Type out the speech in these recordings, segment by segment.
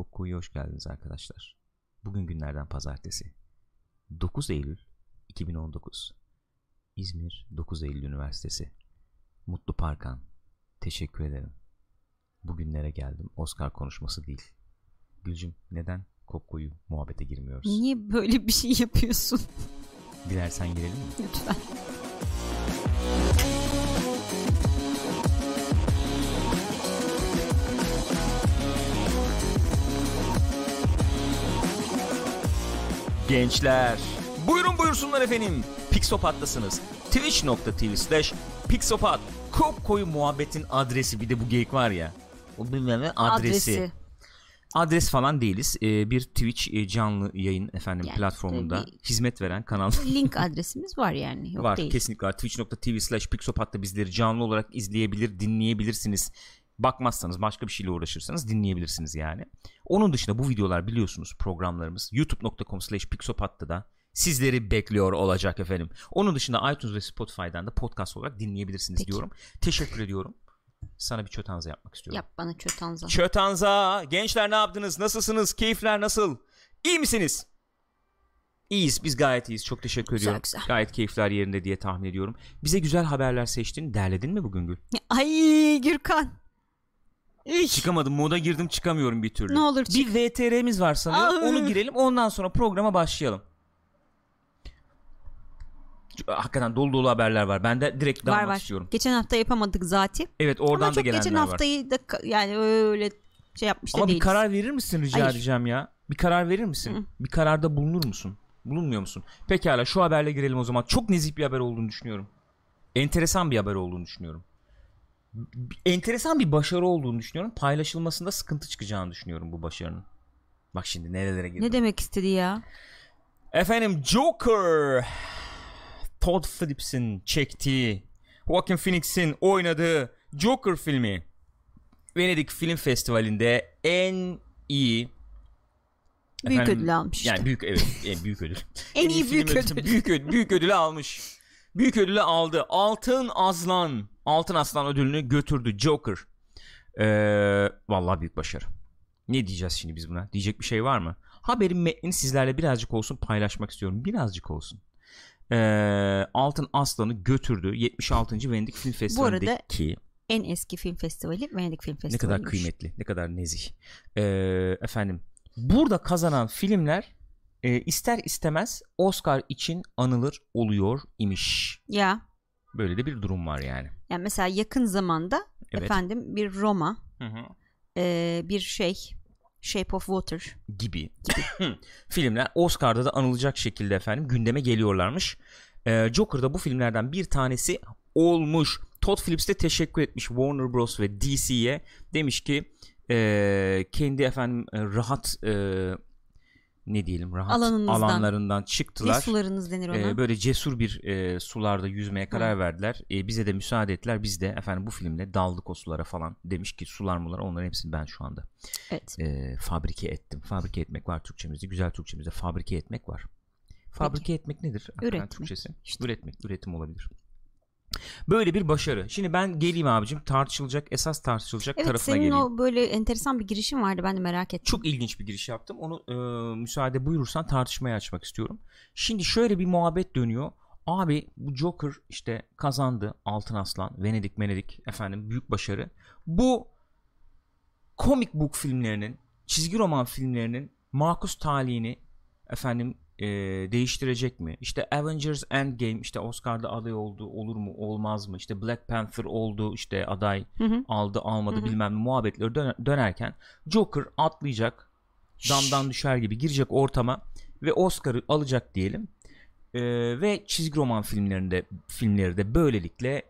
Kokko'ya hoş geldiniz arkadaşlar. Bugün günlerden pazartesi. 9 Eylül 2019. İzmir 9 Eylül Üniversitesi. Mutlu Parkan. Teşekkür ederim. Bugünlere geldim. Oscar konuşması değil. Gülcüm neden Kokko'yu muhabbete girmiyoruz? Niye böyle bir şey yapıyorsun? Dilersen girelim mi? Lütfen. Gençler. Buyurun buyursunlar efendim. Pixopat'tasınız. Twitch.tv slash Pixopat. Kop koyu muhabbetin adresi. Bir de bu geyik var ya. O bilmem ne adresi. Adres falan değiliz. Ee, bir Twitch e, canlı yayın efendim Yani platformunda tabii. hizmet veren kanal. Link adresimiz var yani. Yok var değil. kesinlikle var. Twitch.tv slash Pixopat'ta bizleri canlı olarak izleyebilir dinleyebilirsiniz Bakmazsanız başka bir şeyle uğraşırsanız dinleyebilirsiniz yani. Onun dışında bu videolar biliyorsunuz programlarımız youtube.com slash pixopat'ta sizleri bekliyor olacak efendim. Onun dışında iTunes ve Spotify'dan da podcast olarak dinleyebilirsiniz Peki. diyorum. Teşekkür ediyorum. Sana bir çötanza yapmak istiyorum. Yap bana çötanza. Çötanza gençler ne yaptınız? Nasılsınız? Keyifler nasıl? İyi misiniz? İyiyiz biz gayet iyiyiz çok teşekkür Güzel, ediyorum. güzel. Gayet keyifler yerinde diye tahmin ediyorum. Bize güzel haberler seçtin derledin mi bugün Gül? Ay Gürkan. Üş. Çıkamadım moda girdim çıkamıyorum bir türlü. Ne olur çık. Bir VTR'miz var sanıyorum onu girelim ondan sonra programa başlayalım. Hakikaten dolu dolu haberler var. Ben de direkt Var dalmak var. istiyorum. Geçen hafta yapamadık zaten. Evet oradan Ama da gelenler geçen var. haftayı da yani öyle şey yapmış da Ama bir değiliz. karar verir misin rica Hayır. edeceğim ya. Bir karar verir misin? Hı. Bir kararda bulunur musun? Bulunmuyor musun? Pekala şu haberle girelim o zaman. Çok nezih bir haber olduğunu düşünüyorum. Enteresan bir haber olduğunu düşünüyorum. Enteresan bir başarı olduğunu düşünüyorum. Paylaşılmasında sıkıntı çıkacağını düşünüyorum bu başarının. Bak şimdi nerelere girdim. Ne demek istedi ya? Efendim Joker Todd Phillips'in çektiği Joaquin Phoenix'in oynadığı Joker filmi Venedik Film Festivali'nde en iyi Büyük Efendim, ödül almış. Yani büyük evet en büyük ödül. En iyi film büyük ödül. Büyük ödül, büyük ödülü almış. Büyük ödülü aldı. Altın Aslan. Altın Aslan ödülünü götürdü Joker. Ee, vallahi büyük başarı. Ne diyeceğiz şimdi biz buna? Diyecek bir şey var mı? Haberin metnini sizlerle birazcık olsun paylaşmak istiyorum. Birazcık olsun. Ee, Altın Aslan'ı götürdü 76. Venedik Film Festivali'ndeki En eski film festivali Venedik Film ne Festivali. kadar kıymetli, ne kadar nezih. Ee, efendim, burada kazanan filmler e, ister istemez Oscar için anılır oluyor imiş. Ya. Böyle de bir durum var yani. Yani mesela yakın zamanda Evet. efendim bir Roma, Hı hı. e, bir şey Shape of Water. Gibi. filmler Oscar'da da anılacak şekilde efendim gündeme geliyorlarmış. Ee, Joker da bu filmlerden bir tanesi olmuş. Todd Phillips de teşekkür etmiş Warner Bros ve DC'ye. Demiş ki e, kendi efendim e, rahat e, ne diyelim rahat Alanınızdan. alanlarından Ne çıktılar. sularınız denir ona? Ee, böyle cesur bir e, sularda yüzmeye karar verdiler. E, bize de müsaade ettiler. Biz de efendim bu filmle daldık o sulara falan. Demiş ki sular mular onların hepsini ben şu anda evet. e, fabrike ettim. Fabrike etmek var Türkçemizde. Güzel Türkçemizde fabrike etmek var. Fabrike etmek nedir? Üretmek. Türkçesi. İşte. Üretmek, üretim olabilir. Böyle bir başarı. Şimdi ben geleyim abicim tartışılacak, esas tartışılacak Evet tarafına senin geleyim. o böyle enteresan bir girişin vardı ben de merak ettim. Çok ilginç bir giriş yaptım. Onu e, müsaade buyurursan tartışmaya açmak istiyorum. Şimdi şöyle bir muhabbet dönüyor. Abi bu Joker işte kazandı. Altın Aslan, Venedik, Venedik efendim büyük başarı. Bu comic book filmlerinin, çizgi roman filmlerinin Markus talihini efendim e, değiştirecek mi? İşte Avengers Endgame işte Oscar'da aday oldu olur mu olmaz mı? İşte Black Panther oldu işte aday Hı hı. aldı almadı Hı hı. bilmem ne muhabbetleri dön- dönerken Joker atlayacak damdan düşer gibi girecek ortama ve Oscar'ı alacak diyelim Ee, ve çizgi roman filmlerinde filmleri de böylelikle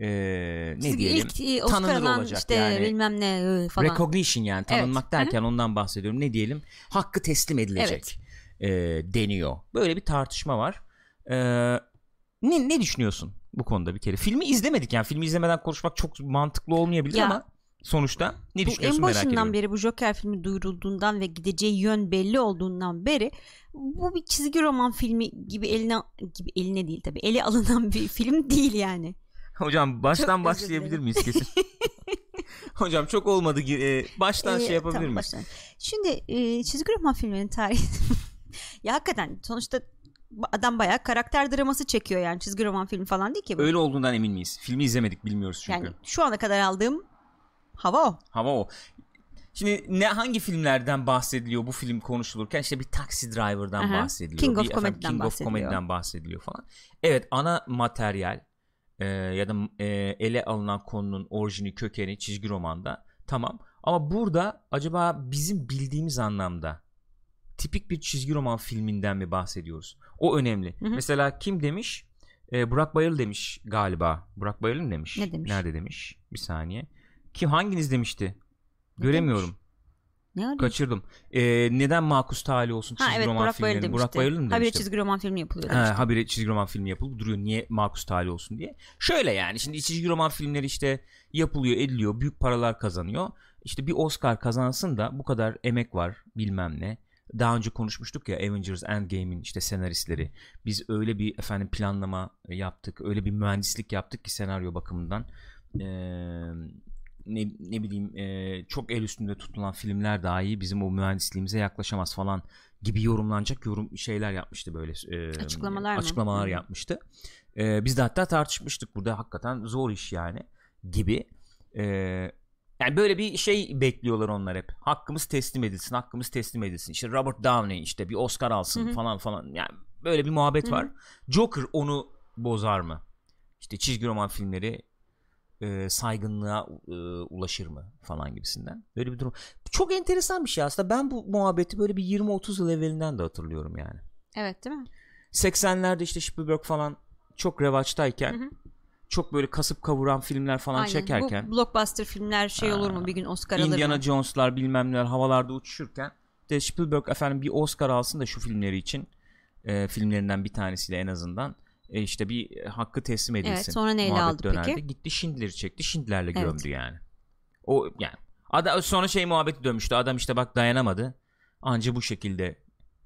ee, ne Çizgi diyelim ilk e, tanınır olacak işte yani. bilmem ne e, falan. recognition yani tanınmak Evet. derken ondan bahsediyorum ne diyelim hakkı teslim edilecek ee, deniyor böyle bir tartışma var Ee, ne, ne düşünüyorsun bu konuda bir kere filmi izlemedik yani filmi izlemeden konuşmak çok mantıklı olmayabilir Ya, ama sonuçta ne bu düşünüyorsun en merak başından ediyorum. beri bu Joker filmi duyurulduğundan ve gideceği yön belli olduğundan beri bu bir çizgi roman filmi gibi eline gibi eline değil tabi ele alınan bir film değil yani. Hocam baştan Çok başlayabilir miyiz kesin? Hocam çok olmadı. E, baştan Ee, şey yapabilir tamam, miyiz? baştan. Şimdi e, çizgi roman filmlerinin tarihi ya hakikaten sonuçta adam bayağı karakter draması çekiyor yani çizgi roman filmi falan değil ki bu. Öyle olduğundan emin miyiz? Filmi izlemedik bilmiyoruz çünkü. Yani şu ana kadar aldığım hava o. Hava o. Şimdi ne hangi filmlerden bahsediliyor bu film konuşulurken işte bir Taxi Driver'dan Aha. bahsediliyor. King of bir, efendim, Comedy'den King of bahsediliyor. Comedy'den bahsediliyor falan. Evet ana materyal e, ya da e, ele alınan konunun orijini kökeni çizgi romanda tamam. Ama burada acaba bizim bildiğimiz anlamda tipik bir çizgi roman filminden mi bahsediyoruz? O önemli. Hı hı. Mesela kim demiş? E, Burak Bayıl demiş galiba. Burak Bayıl mı demiş? Ne demiş? Nerede demiş? Bir saniye. Kim hanginiz demişti? Göremiyorum. Ne arıyorsun? Kaçırdım. Ee, neden makus tali olsun çizgi Ha evet roman Burak Bayıl filmlerinin? demişti. Burak Bayıl'ın mı Habire demişti? çizgi roman filmi yapılıyor Ha, demişti. habire çizgi roman filmi yapılıp duruyor. Niye makus tali olsun diye. Şöyle yani şimdi çizgi roman filmleri işte yapılıyor ediliyor. Büyük paralar kazanıyor. İşte bir Oscar kazansın da bu kadar emek var bilmem ne. Daha önce konuşmuştuk ya Avengers Endgame'in işte senaristleri. Biz öyle bir efendim planlama yaptık. Öyle bir mühendislik yaptık ki senaryo bakımından. Ee, ne, ne bileyim e, çok el üstünde tutulan filmler dahi bizim o mühendisliğimize yaklaşamaz falan gibi yorumlanacak yorum şeyler yapmıştı böyle e, Açıklamalar mı? açıklamalar Hı. yapmıştı. E, biz de hatta tartışmıştık burada hakikaten zor iş yani gibi. E, yani böyle bir şey bekliyorlar onlar hep. Hakkımız teslim edilsin, hakkımız teslim edilsin. İşte Robert Downey işte bir Oscar alsın Hı hı. falan falan. Yani böyle bir muhabbet Hı hı. var. Joker onu bozar mı? İşte çizgi roman filmleri e, saygınlığa e, ulaşır mı falan gibisinden. Böyle bir durum. Çok enteresan bir şey aslında. Ben bu muhabbeti böyle bir 20-30 yıl evvelinden de hatırlıyorum yani. Evet değil mi? 80'lerde işte Spielberg falan çok revaçtayken Hı hı. Çok böyle kasıp kavuran filmler falan Aynen. çekerken Bu blockbuster filmler şey olur mu bir gün Oscar alır Indiana mı? Jones'lar bilmem neler havalarda uçuşurken de Spielberg efendim bir Oscar alsın da şu filmleri için e, filmlerinden bir tanesiyle en azından e, işte bir hakkı teslim edilsin. Evet, sonra neyle Muhabbet aldı dönerdi. peki? Gitti Schindler'i çekti. Schindler'le Evet. gömdü yani. O yani Ada, sonra şey muhabbeti dönmüştü. Adam işte bak dayanamadı. Anca bu şekilde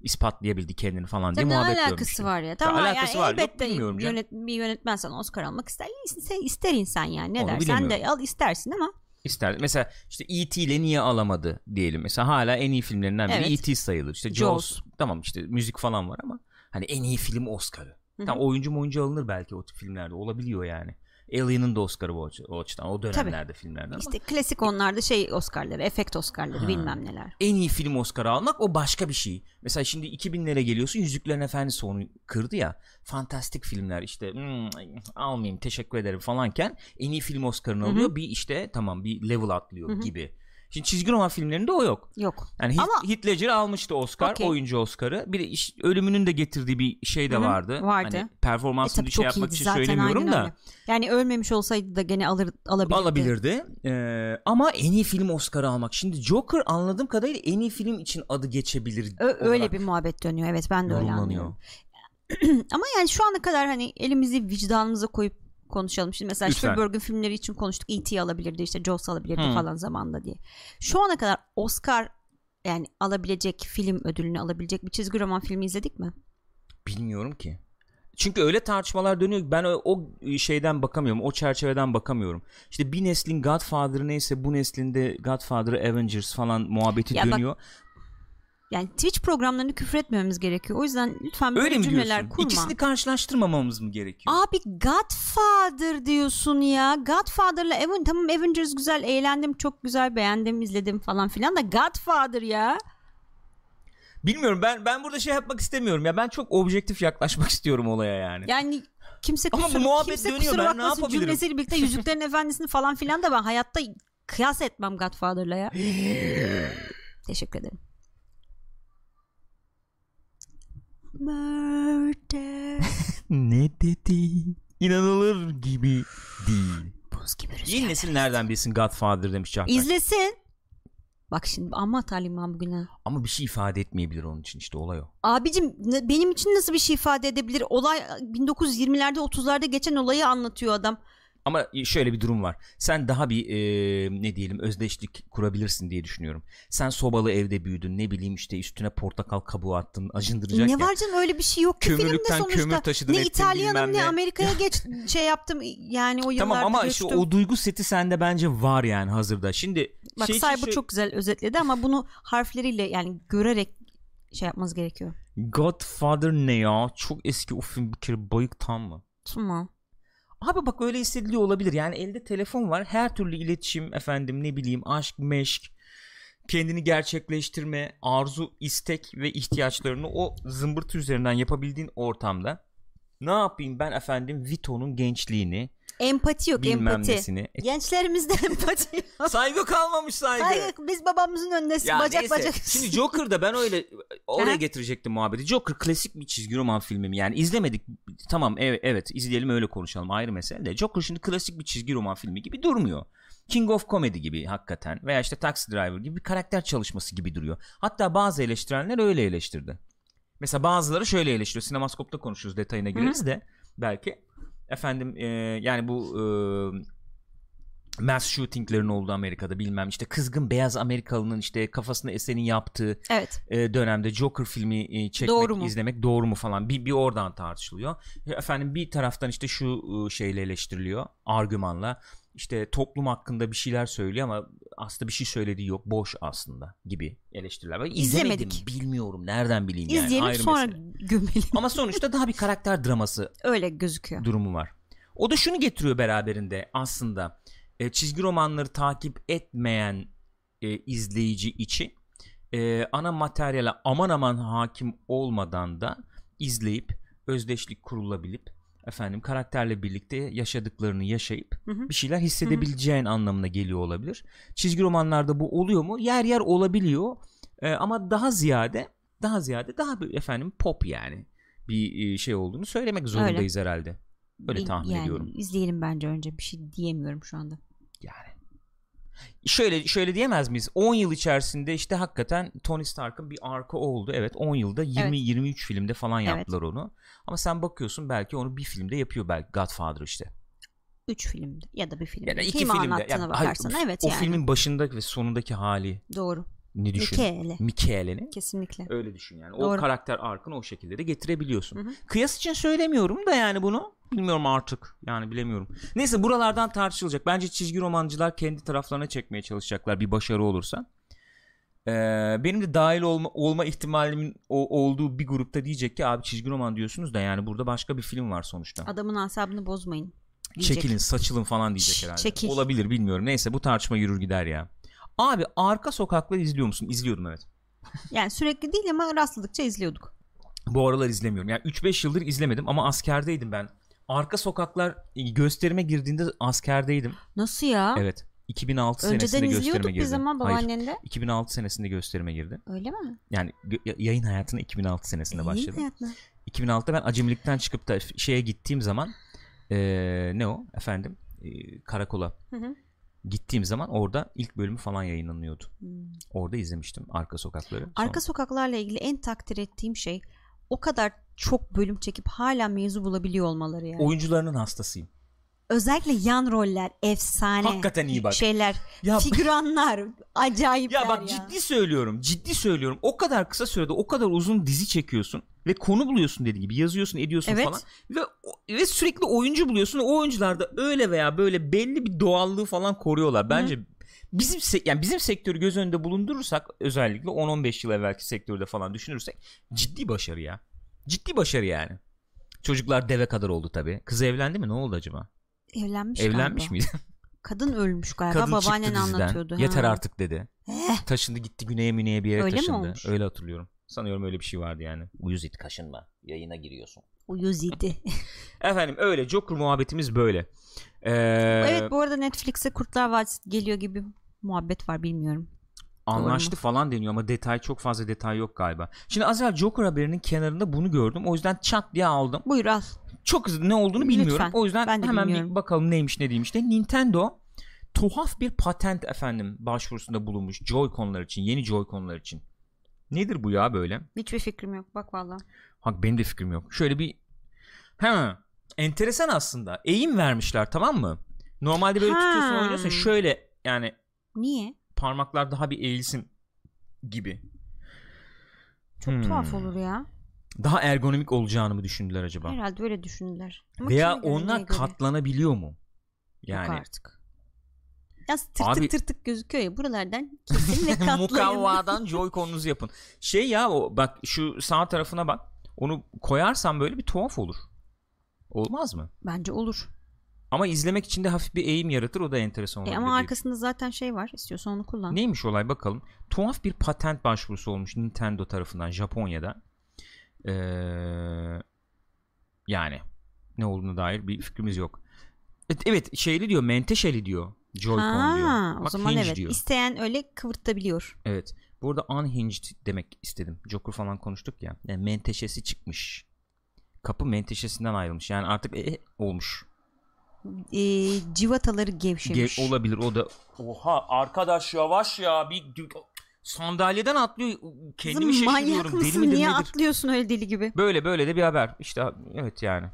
ispatlayabildi kendini falan diye Tabii muhabbet alakası dönmüştü. var ya. Tamam alakası yani var. Yok, elbette canım. yönet, bir yönetmensen Oscar almak ister. İster, ister insan yani. Ne Onu dersen de al istersin ama İster. Mesela işte E.T. ile niye alamadı diyelim. Mesela hala en iyi filmlerinden biri Evet. E.T. sayılır. İşte Jaws. Jaws. Tamam işte müzik falan var ama hani en iyi film Oscar'ı. Tamam oyuncu oyuncu alınır belki o tip filmlerde. Olabiliyor yani. Alien'ın da Oscar'ı o, o açıdan. O dönemlerde filmlerden ama işte klasik onlarda şey Oscar'ları, efekt Oscar'ları Ha. bilmem neler. en iyi film Oscar'ı almak o başka bir şey. Mesela şimdi 2000'lere geliyorsun Yüzüklerin Efendisi onu kırdı ya. Fantastik filmler işte "Hmm, almayayım teşekkür ederim falanken en iyi film Oscar'ını alıyor. Bir işte tamam bir level atlıyor Hı hı. gibi. Şimdi çizgi roman filmlerinde o yok. Yok. Yani Ama- Heath Ledger almıştı Oscar, Okey. oyuncu Oscar'ı. Bir iş- ölümünün de getirdiği bir şey de Hı hı, vardı. vardı. Hani E performansını tabii şey yapmak için zaten söylemiyorum da öyle. Yani ölmemiş olsaydı da gene alır alabilirdi. alabilirdi. Ee, ama en iyi film Oscar'ı almak. Şimdi Joker anladığım kadarıyla en iyi film için adı geçebilir. Ö- öyle bir muhabbet dönüyor. Evet ben de öyle anlıyorum. Ama yani şu ana kadar hani elimizi vicdanımıza koyup konuşalım. Şimdi mesela Lütfen. Spielberg'in filmleri için konuştuk. E.T. alabilirdi işte Jaws alabilirdi Hmm. falan zamanda diye. Şu ana kadar Oscar yani alabilecek film ödülünü alabilecek bir çizgi roman filmi izledik mi? Bilmiyorum ki. Çünkü öyle tartışmalar dönüyor ki ben o, o şeyden bakamıyorum. O çerçeveden bakamıyorum. İşte bir neslin Godfather'ı neyse bu neslinde Godfather Avengers falan muhabbeti Ya bak, dönüyor. Yani Twitch programlarını küfür etmememiz gerekiyor. O yüzden lütfen böyle Öyle mi cümleler diyorsun? kurma. İkisini karşılaştırmamamız mı gerekiyor? Abi Godfather diyorsun ya. Godfather'la Aven tamam Avengers güzel eğlendim çok güzel beğendim izledim falan filan da Godfather ya. Bilmiyorum ben ben burada şey yapmak istemiyorum ya ben çok objektif yaklaşmak istiyorum olaya yani. Yani kimse Ama bu kusura, muhabbet kimse dönüyor, kusura ben ne yapabilirim? cümlesiyle birlikte Yüzüklerin Efendisi'ni falan filan da ben hayatta kıyas etmem Godfather'la ya. Teşekkür ederim. Murder. ne dedi? İnanılır gibi değil. Buz gibi rüzgar. Yeni nesil nereden bilsin Godfather demiş Çağatay. İzlesin. Bak şimdi ama talim ben bugün ha. Ama bir şey ifade etmeyebilir onun için işte olay o. Abicim ne- benim için nasıl bir şey ifade edebilir? Olay 1920'lerde 30'larda geçen olayı anlatıyor adam. Ama şöyle bir durum var. Sen daha bir e, ne diyelim özdeşlik kurabilirsin diye düşünüyorum. Sen sobalı evde büyüdün. Ne bileyim işte üstüne portakal kabuğu attın. Acındıracak ne var canım öyle bir şey yok ki filmde sonuçta. kömür taşıdın ne İtalyanım ne ne. Amerika'ya geç şey yaptım yani o yıllarda Tamam ama göçtüm. işte o duygu seti sende bence var yani hazırda. Şimdi Bak şey Cyber şey- çok güzel özetledi ama bunu harfleriyle yani görerek şey yapmanız gerekiyor. Godfather ne ya? Çok eski o film bir kere bayık tam mı? Tamam. Abi bak öyle hissediliyor olabilir. Yani elde telefon var. Her türlü iletişim efendim ne bileyim aşk, meşk, kendini gerçekleştirme, arzu, istek ve ihtiyaçlarını o zımbırtı üzerinden yapabildiğin ortamda ne yapayım ben efendim Vito'nun gençliğini Empati yok bilmem empati. nesini. E, Gençlerimizde empati yok. saygı kalmamış saygı. Hayır biz babamızın önünde Ya bacak neyse. bacak. Şimdi Joker'da ben öyle oraya getirecektim muhabbeti. Joker klasik bir çizgi roman filmi mi? Yani izlemedik. Tamam evet, evet izleyelim öyle konuşalım ayrı mesele de. Joker şimdi klasik bir çizgi roman filmi gibi durmuyor. King of Comedy gibi hakikaten veya işte Taxi Driver gibi bir karakter çalışması gibi duruyor. Hatta bazı eleştirenler öyle eleştirdi. Mesela bazıları şöyle eleştiriyor. Sinemaskopta konuşuruz detayına gireriz de belki. Efendim e, yani bu e, mass shootinglerin olduğu Amerika'da bilmem işte kızgın beyaz Amerikalının işte kafasına esenin yaptığı Evet. e, dönemde Joker filmi e, çekmek, Doğru mu? izlemek doğru mu falan bir, bir oradan tartışılıyor. E, Efendim bir taraftan işte şu e, şeyle eleştiriliyor argümanla işte toplum hakkında bir şeyler söylüyor ama aslında bir şey söylediği yok boş aslında gibi eleştiriler var. İzlemedim İzlemedik. bilmiyorum nereden bileyim yani İzleyelim ayrı sonra mesele. gömelim. Ama sonuçta daha bir karakter draması Öyle gözüküyor. durumu var. O da şunu getiriyor beraberinde aslında e, çizgi romanları takip etmeyen e, izleyici için e, ana materyale aman aman hakim olmadan da izleyip özdeşlik kurulabilip efendim karakterle birlikte yaşadıklarını yaşayıp Hı hı. bir şeyler hissedebileceğin anlamına geliyor olabilir. Çizgi romanlarda bu oluyor mu? Yer yer olabiliyor. E, ama daha ziyade daha ziyade daha bir efendim pop yani bir e, şey olduğunu söylemek zorundayız herhalde. Öyle Bil- tahmin yani ediyorum. izleyelim bence önce bir şey diyemiyorum şu anda. Yani. Şöyle şöyle diyemez miyiz? 10 yıl içerisinde işte hakikaten Tony Stark'ın bir arka oldu. Evet 10 yılda 20 Evet. 23 filmde falan Evet. yaptılar onu. Ama sen bakıyorsun belki onu bir filmde yapıyor belki Godfather işte. Üç filmde ya da bir filmde. Ya da iki Kim filmde. Ya, bakarsan hayır, evet o yani. filmin başındaki ve sonundaki hali Doğru. Ne düşün? Michele. Michele'nin. Kesinlikle. Öyle düşün yani. O Doğru. karakter arkını o şekilde de getirebiliyorsun. Hı hı. Kıyas için söylemiyorum da yani bunu. Bilmiyorum artık. Yani bilemiyorum. Neyse buralardan tartışılacak. Bence çizgi romancılar kendi taraflarına çekmeye çalışacaklar bir başarı olursa. Ee, benim de dahil olma, olma ihtimalimin o- olduğu bir grupta diyecek ki abi çizgi roman diyorsunuz da yani burada başka bir film var sonuçta. Adamın asabını bozmayın. diyecek. Çekilin saçılın falan diyecek herhalde. çekil. Olabilir bilmiyorum. Neyse bu tartışma yürür gider ya. Abi arka sokakları izliyor musun? İzliyordum evet. Yani sürekli değil ama rastladıkça izliyorduk. Bu aralar izlemiyorum. Yani 3-5 yıldır izlemedim ama askerdeydim ben. Arka sokaklar e, gösterime girdiğinde askerdeydim. Nasıl ya? Evet. 2006 Önceden senesinde gösterime girdi. biz ama Hayır. babaannenle. 2006 senesinde gösterime girdi. Öyle mi? Yani yayın hayatına 2006 senesinde İyi başladım. hayatlar. 2006'da ben acemilikten çıkıp da şeye gittiğim zaman eee, ne o efendim Eee, karakola Hı hı. Gittiğim zaman orada ilk bölümü falan yayınlanıyordu. Hmm. Orada izlemiştim arka sokakları. Arka Sonra- sokaklarla ilgili en takdir ettiğim şey o kadar çok bölüm çekip hala mevzu bulabiliyor olmaları yani. oyuncularının hastasıyım. Özellikle yan roller efsane. Hakikaten iyi bak. Şeyler, Ya figüranlar acayipler Ya bak ciddi söylüyorum. Ciddi söylüyorum. O kadar kısa sürede o kadar uzun dizi çekiyorsun ve konu buluyorsun dediği gibi yazıyorsun, ediyorsun Evet. falan ve ve sürekli oyuncu buluyorsun. O oyuncular da öyle veya böyle belli bir doğallığı falan koruyorlar. Bence bizim se- yani bizim sektörü göz önünde bulundurursak özellikle 10-15 yıl evvelki sektörde falan düşünürsek ciddi başarı ya. Ciddi başarı yani. Çocuklar deve kadar oldu tabii. Kız evlendi mi? Ne oldu acaba? Evlenmiş, Evlenmiş galiba. miydi? Kadın ölmüş galiba. Kadın Babaannen anlatıyordu. Yeter ha. artık dedi. Eh, Taşındı gitti güneye müneye bir yere Öyle mi taşındı. olmuş? Öyle hatırlıyorum. Sanıyorum öyle bir şey vardı yani. Uyuz it kaşınma. Yayına giriyorsun. uyuz idi. Efendim öyle Joker muhabbetimiz böyle. Ee, evet bu arada Netflix'e Kurtlar Vadisi geliyor gibi muhabbet var bilmiyorum. anlaştı falan deniyor ama detay çok fazla detay yok galiba. Şimdi az evvel Joker haberinin kenarında bunu gördüm. O yüzden çat diye aldım. Buyur al. Çok hızlı ne olduğunu Lütfen. bilmiyorum. O yüzden hemen bilmiyorum. bir bakalım neymiş ne değilmiş de. Nintendo tuhaf bir patent efendim başvurusunda bulunmuş Joy-Con'lar için, yeni Joy-Con'lar için. Nedir bu ya böyle? Hiçbir fikrim yok bak valla. Bak benim de fikrim yok. Şöyle bir ha enteresan aslında. Eğim vermişler tamam mı? Normalde böyle Ha. tutuyorsun oynuyorsun şöyle yani Niye? parmaklar daha bir eğilsin gibi. Çok Hmm. tuhaf olur ya. Daha ergonomik olacağını mı düşündüler acaba? Herhalde öyle düşündüler. Ama Veya göre, onlar göre? katlanabiliyor mu? Yok Yani artık. Ya tırtık Abi- tırtık gözüküyor ya buralardan kesin ve katlayın. mukavvadan Joy-Con'unuzu yapın. Şey ya o bak şu sağ tarafına bak. Onu koyarsan böyle bir tuhaf olur. Olmaz mı? Bence olur. Ama izlemek için de hafif bir eğim yaratır. O da enteresan E olabilir. ama diye arkasında zaten şey var. İstiyorsan onu kullan. Neymiş olay bakalım. Tuhaf bir patent başvurusu olmuş Nintendo tarafından Japonya'da. Ee, yani ne olduğuna dair bir fikrimiz yok. Evet, şeyli diyor menteşeli diyor. Joy-Con Ha, diyor. o Bak, zaman hinge evet. diyor. İsteyen öyle kıvırtabiliyor. Evet. Burada unhinged demek istedim. Joker falan konuştuk ya. Yani menteşesi çıkmış. Kapı menteşesinden ayrılmış. Yani artık e, olmuş. E, civataları gevşemiş. Ge- olabilir o da. Oha arkadaş yavaş ya. Bir sandalyeden atlıyor. Kendimi Kızım, manyak şaşırıyorum. Deli midir Niye nedir? atlıyorsun öyle deli gibi? Böyle böyle de bir haber. İşte evet yani.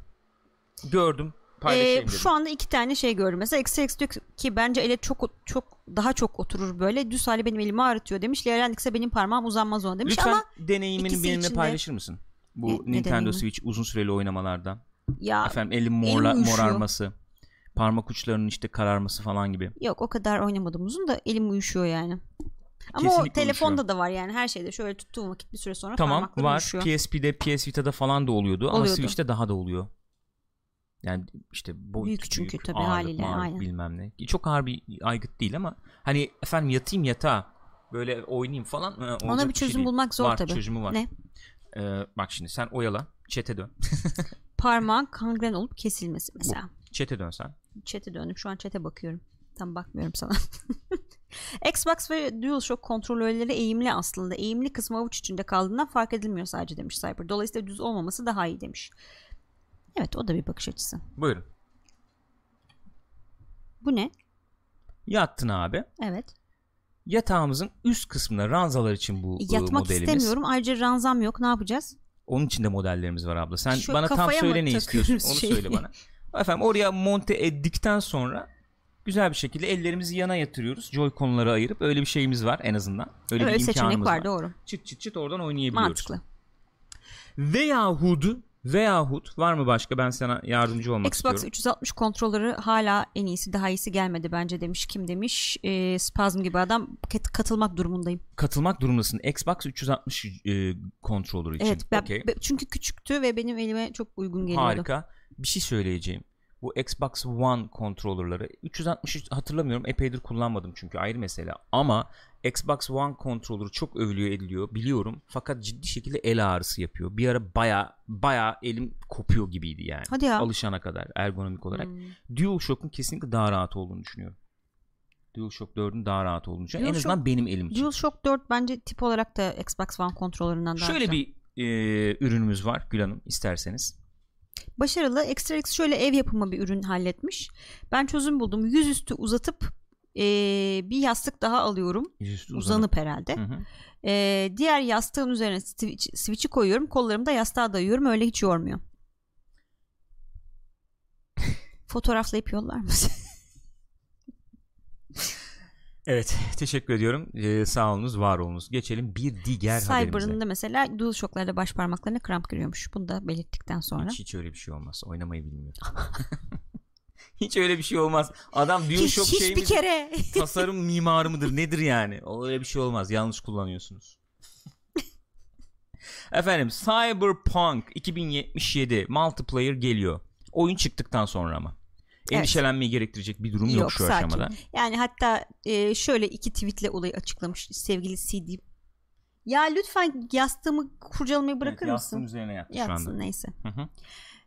Gördüm. Ee, dedim. şu anda iki tane şey gördüm. Mesela XRX diyor ki bence ele çok çok daha çok oturur böyle. Düz hali benim elimi ağrıtıyor demiş. Leeren ise benim parmağım uzanmaz ona demiş Lütfen ama deneyimini benimle içinde- paylaşır mısın? Bu ne Nintendo? Switch uzun süreli oynamalardan. ya Efendim elim morla, uyuşuyor. morarması. Parmak uçlarının işte kararması falan gibi. yok o kadar oynamadım uzun da elim uyuşuyor yani. Ama o Kesinlikle telefonda uyuşuyor. da var yani her şeyde şöyle tuttuğum vakit bir süre sonra Tamam var. uyuşuyor. PSP'de, PS Vita'da falan da oluyordu. Ama Oluyordu. Switch'te daha da oluyor. Yani işte boyut Büyük çünkü tabii ağırlık, haliyle, mağırlık, aynen. bilmem ne. Çok ağır bir aygıt değil ama hani efendim yatayım yatağa böyle oynayayım falan. e, Ona bir şey çözüm değil. bulmak zor var, tabii. çözümü var. Ne? Ee, bak şimdi sen oyala. Çete dön. Parmağın kangren olup kesilmesi mesela. Çete dön sen. Chat'e döndüm. Şu an chat'e bakıyorum. Tam bakmıyorum sana. Xbox ve DualShock kontrolörleri eğimli aslında. Eğimli kısmı avuç içinde kaldığından fark edilmiyor sadece demiş Cyber. Dolayısıyla düz olmaması daha iyi demiş. Evet o da bir bakış açısı. Buyurun. Bu ne? Yattın abi. Evet. Yatağımızın üst kısmına ranzalar için bu e, Yatmak modelimiz. istemiyorum. Ayrıca ranzam yok. Ne yapacağız? Onun için de modellerimiz var abla. Sen Şu bana tam söyle ne istiyorsun. Onu şeyi? söyle bana. Efendim oraya monte ettikten sonra güzel bir şekilde ellerimizi yana yatırıyoruz. Joy-Con'ları ayırıp öyle bir şeyimiz var en azından. Öyle Öyle bir imkanımız var, var. doğru. Çıt çıt çıt oradan oynayabiliyoruz. Mantıklı. Veyahut veyahut var mı başka ben sana yardımcı olmak Xbox istiyorum. 360 kontrolörü hala en iyisi daha iyisi gelmedi bence demiş. Kim demiş? Ee, Spazm gibi adam Kat- katılmak durumundayım. Katılmak durumundasın Xbox 360 e, kontrolörü için. Evet ben, Okey. be- çünkü küçüktü ve benim elime çok uygun geliyordu. Harika. Bir şey söyleyeceğim. Bu Xbox One kontrolörleri 360 hatırlamıyorum. Epeydir kullanmadım çünkü ayrı mesele. Ama Xbox One kontrolörü çok övülüyor ediliyor biliyorum. Fakat ciddi şekilde el ağrısı yapıyor. Bir ara baya baya elim kopuyor gibiydi yani. Hadi ya. Alışana kadar ergonomik olarak. Hmm. DualShock'un kesinlikle daha rahat olduğunu düşünüyorum. DualShock 4'ün daha rahat olduğunu düşünüyorum. En azından benim elim için. DualShock 4 bence tip olarak da Xbox One kontrolöründen daha Şöyle güzel. bir e, ürünümüz var Gül Hanım isterseniz. Başarılı. Extra X şöyle ev yapımı bir ürün halletmiş. Ben çözüm buldum. Yüzüstü uzatıp ee, bir yastık daha alıyorum. Yüzüstü Uzanıp herhalde. Hı hı. Ee, diğer yastığın üzerine switch, switch'i koyuyorum. Kollarımı da yastığa dayıyorum. Öyle hiç yormuyor. Fotoğraflayıp yollar mısın? Evet teşekkür ediyorum. Ee, sağ olunuz var olunuz. Geçelim bir diğer haberimize. Cyber'ın da mesela DualShock'larda baş parmaklarına kramp giriyormuş. Bunu da belirttikten sonra. Hiç, hiç öyle bir şey olmaz. Oynamayı bilmiyor. hiç öyle bir şey olmaz. Adam Hiç, DualShock hiçbir şeyimiz kere. tasarım mimarı mıdır nedir yani? Öyle bir şey olmaz. Yanlış kullanıyorsunuz. Efendim Cyberpunk 2077 multiplayer geliyor. Oyun çıktıktan sonra ama. Endişelenmeyi gerektirecek bir durum yok, Yok, şu sakin. aşamada. Yani hatta e, şöyle iki tweetle olayı açıklamış sevgili CD. Ya lütfen yastığımı kurcalamayı bırakır Evet, mısın? yastığın üzerine yattı şu anda. Yatsın neyse. Hı hı.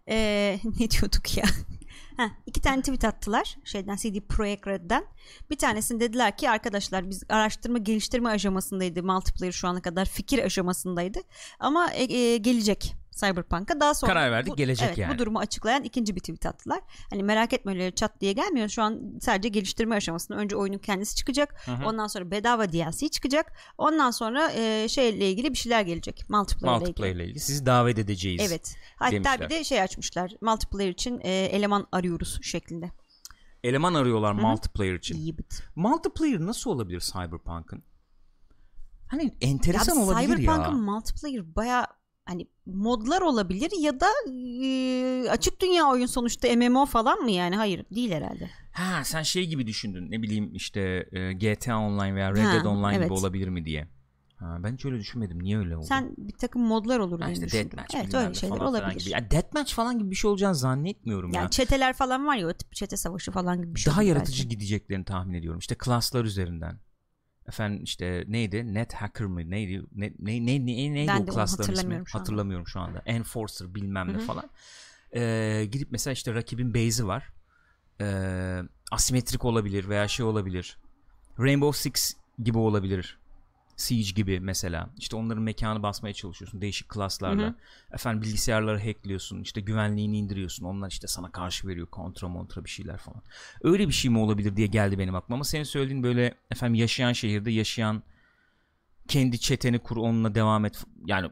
Ee, ne diyorduk ya? Heh, iki tane tweet attılar şeyden CD Projekt Red'den. Bir tanesini dediler ki arkadaşlar biz araştırma geliştirme aşamasındaydı multiplayer şu ana kadar fikir aşamasındaydı ama e, e, gelecek Cyberpunk'a daha sonra Karar verdik, gelecek evet, yani. Bu durumu açıklayan ikinci bir tweet attılar. Hani merak etme öyle çat diye gelmiyor. Şu an sadece geliştirme aşamasında. Önce oyunun kendisi çıkacak. Hı hı. Ondan sonra bedava DLC çıkacak. Ondan sonra e, şeyle ilgili bir şeyler gelecek. Multiplayer. Multiplayer ile ilgili sizi davet edeceğiz. Evet. Hatta demişler. bir de şey açmışlar. Multiplayer için e, eleman arıyoruz şeklinde. Eleman arıyorlar Hı-hı. multiplayer için. İyi bit. Multiplayer nasıl olabilir Cyberpunk'ın? Hani enteresan ya olabilir ya. Cyberpunk'ın multiplayer baya hani modlar olabilir ya da e, açık dünya oyun sonuçta MMO falan mı yani? Hayır değil herhalde. Ha sen şey gibi düşündün ne bileyim işte e, GTA Online veya Red Ha, Dead Online evet. gibi olabilir mi diye. Ha, ben hiç öyle düşünmedim. Niye öyle oldu? Sen bir takım modlar olur ha, diye işte düşündün. Deathmatch Evet öyle şeyler falan olabilir. gibi. Ya Deathmatch falan gibi bir şey olacağını zannetmiyorum Yani ya. çeteler falan var ya o tip çete savaşı falan gibi bir şey Daha yaratıcı belki. gideceklerini tahmin ediyorum. İşte klaslar üzerinden. Efendim işte neydi? Net hacker mı? Neydi? Ne, ne, ne, ne- neydi Ben o klasların ismi? hatırlamıyorum şu. Hatırlamıyorum şu anda. Enforcer bilmem ne Hı hı. falan. Ee, gidip mesela işte rakibin base'i var. Ee, asimetrik olabilir veya şey olabilir. Rainbow Six gibi olabilir. Siege gibi mesela. İşte onların mekanı basmaya çalışıyorsun değişik klaslarla. Hı hı. Efendim bilgisayarları hackliyorsun. işte güvenliğini indiriyorsun. Onlar işte sana karşı veriyor kontra montra bir şeyler falan. Öyle bir şey mi olabilir diye geldi benim aklıma. Ama senin söylediğin böyle efendim yaşayan şehirde yaşayan kendi çeteni kur onunla devam et. Yani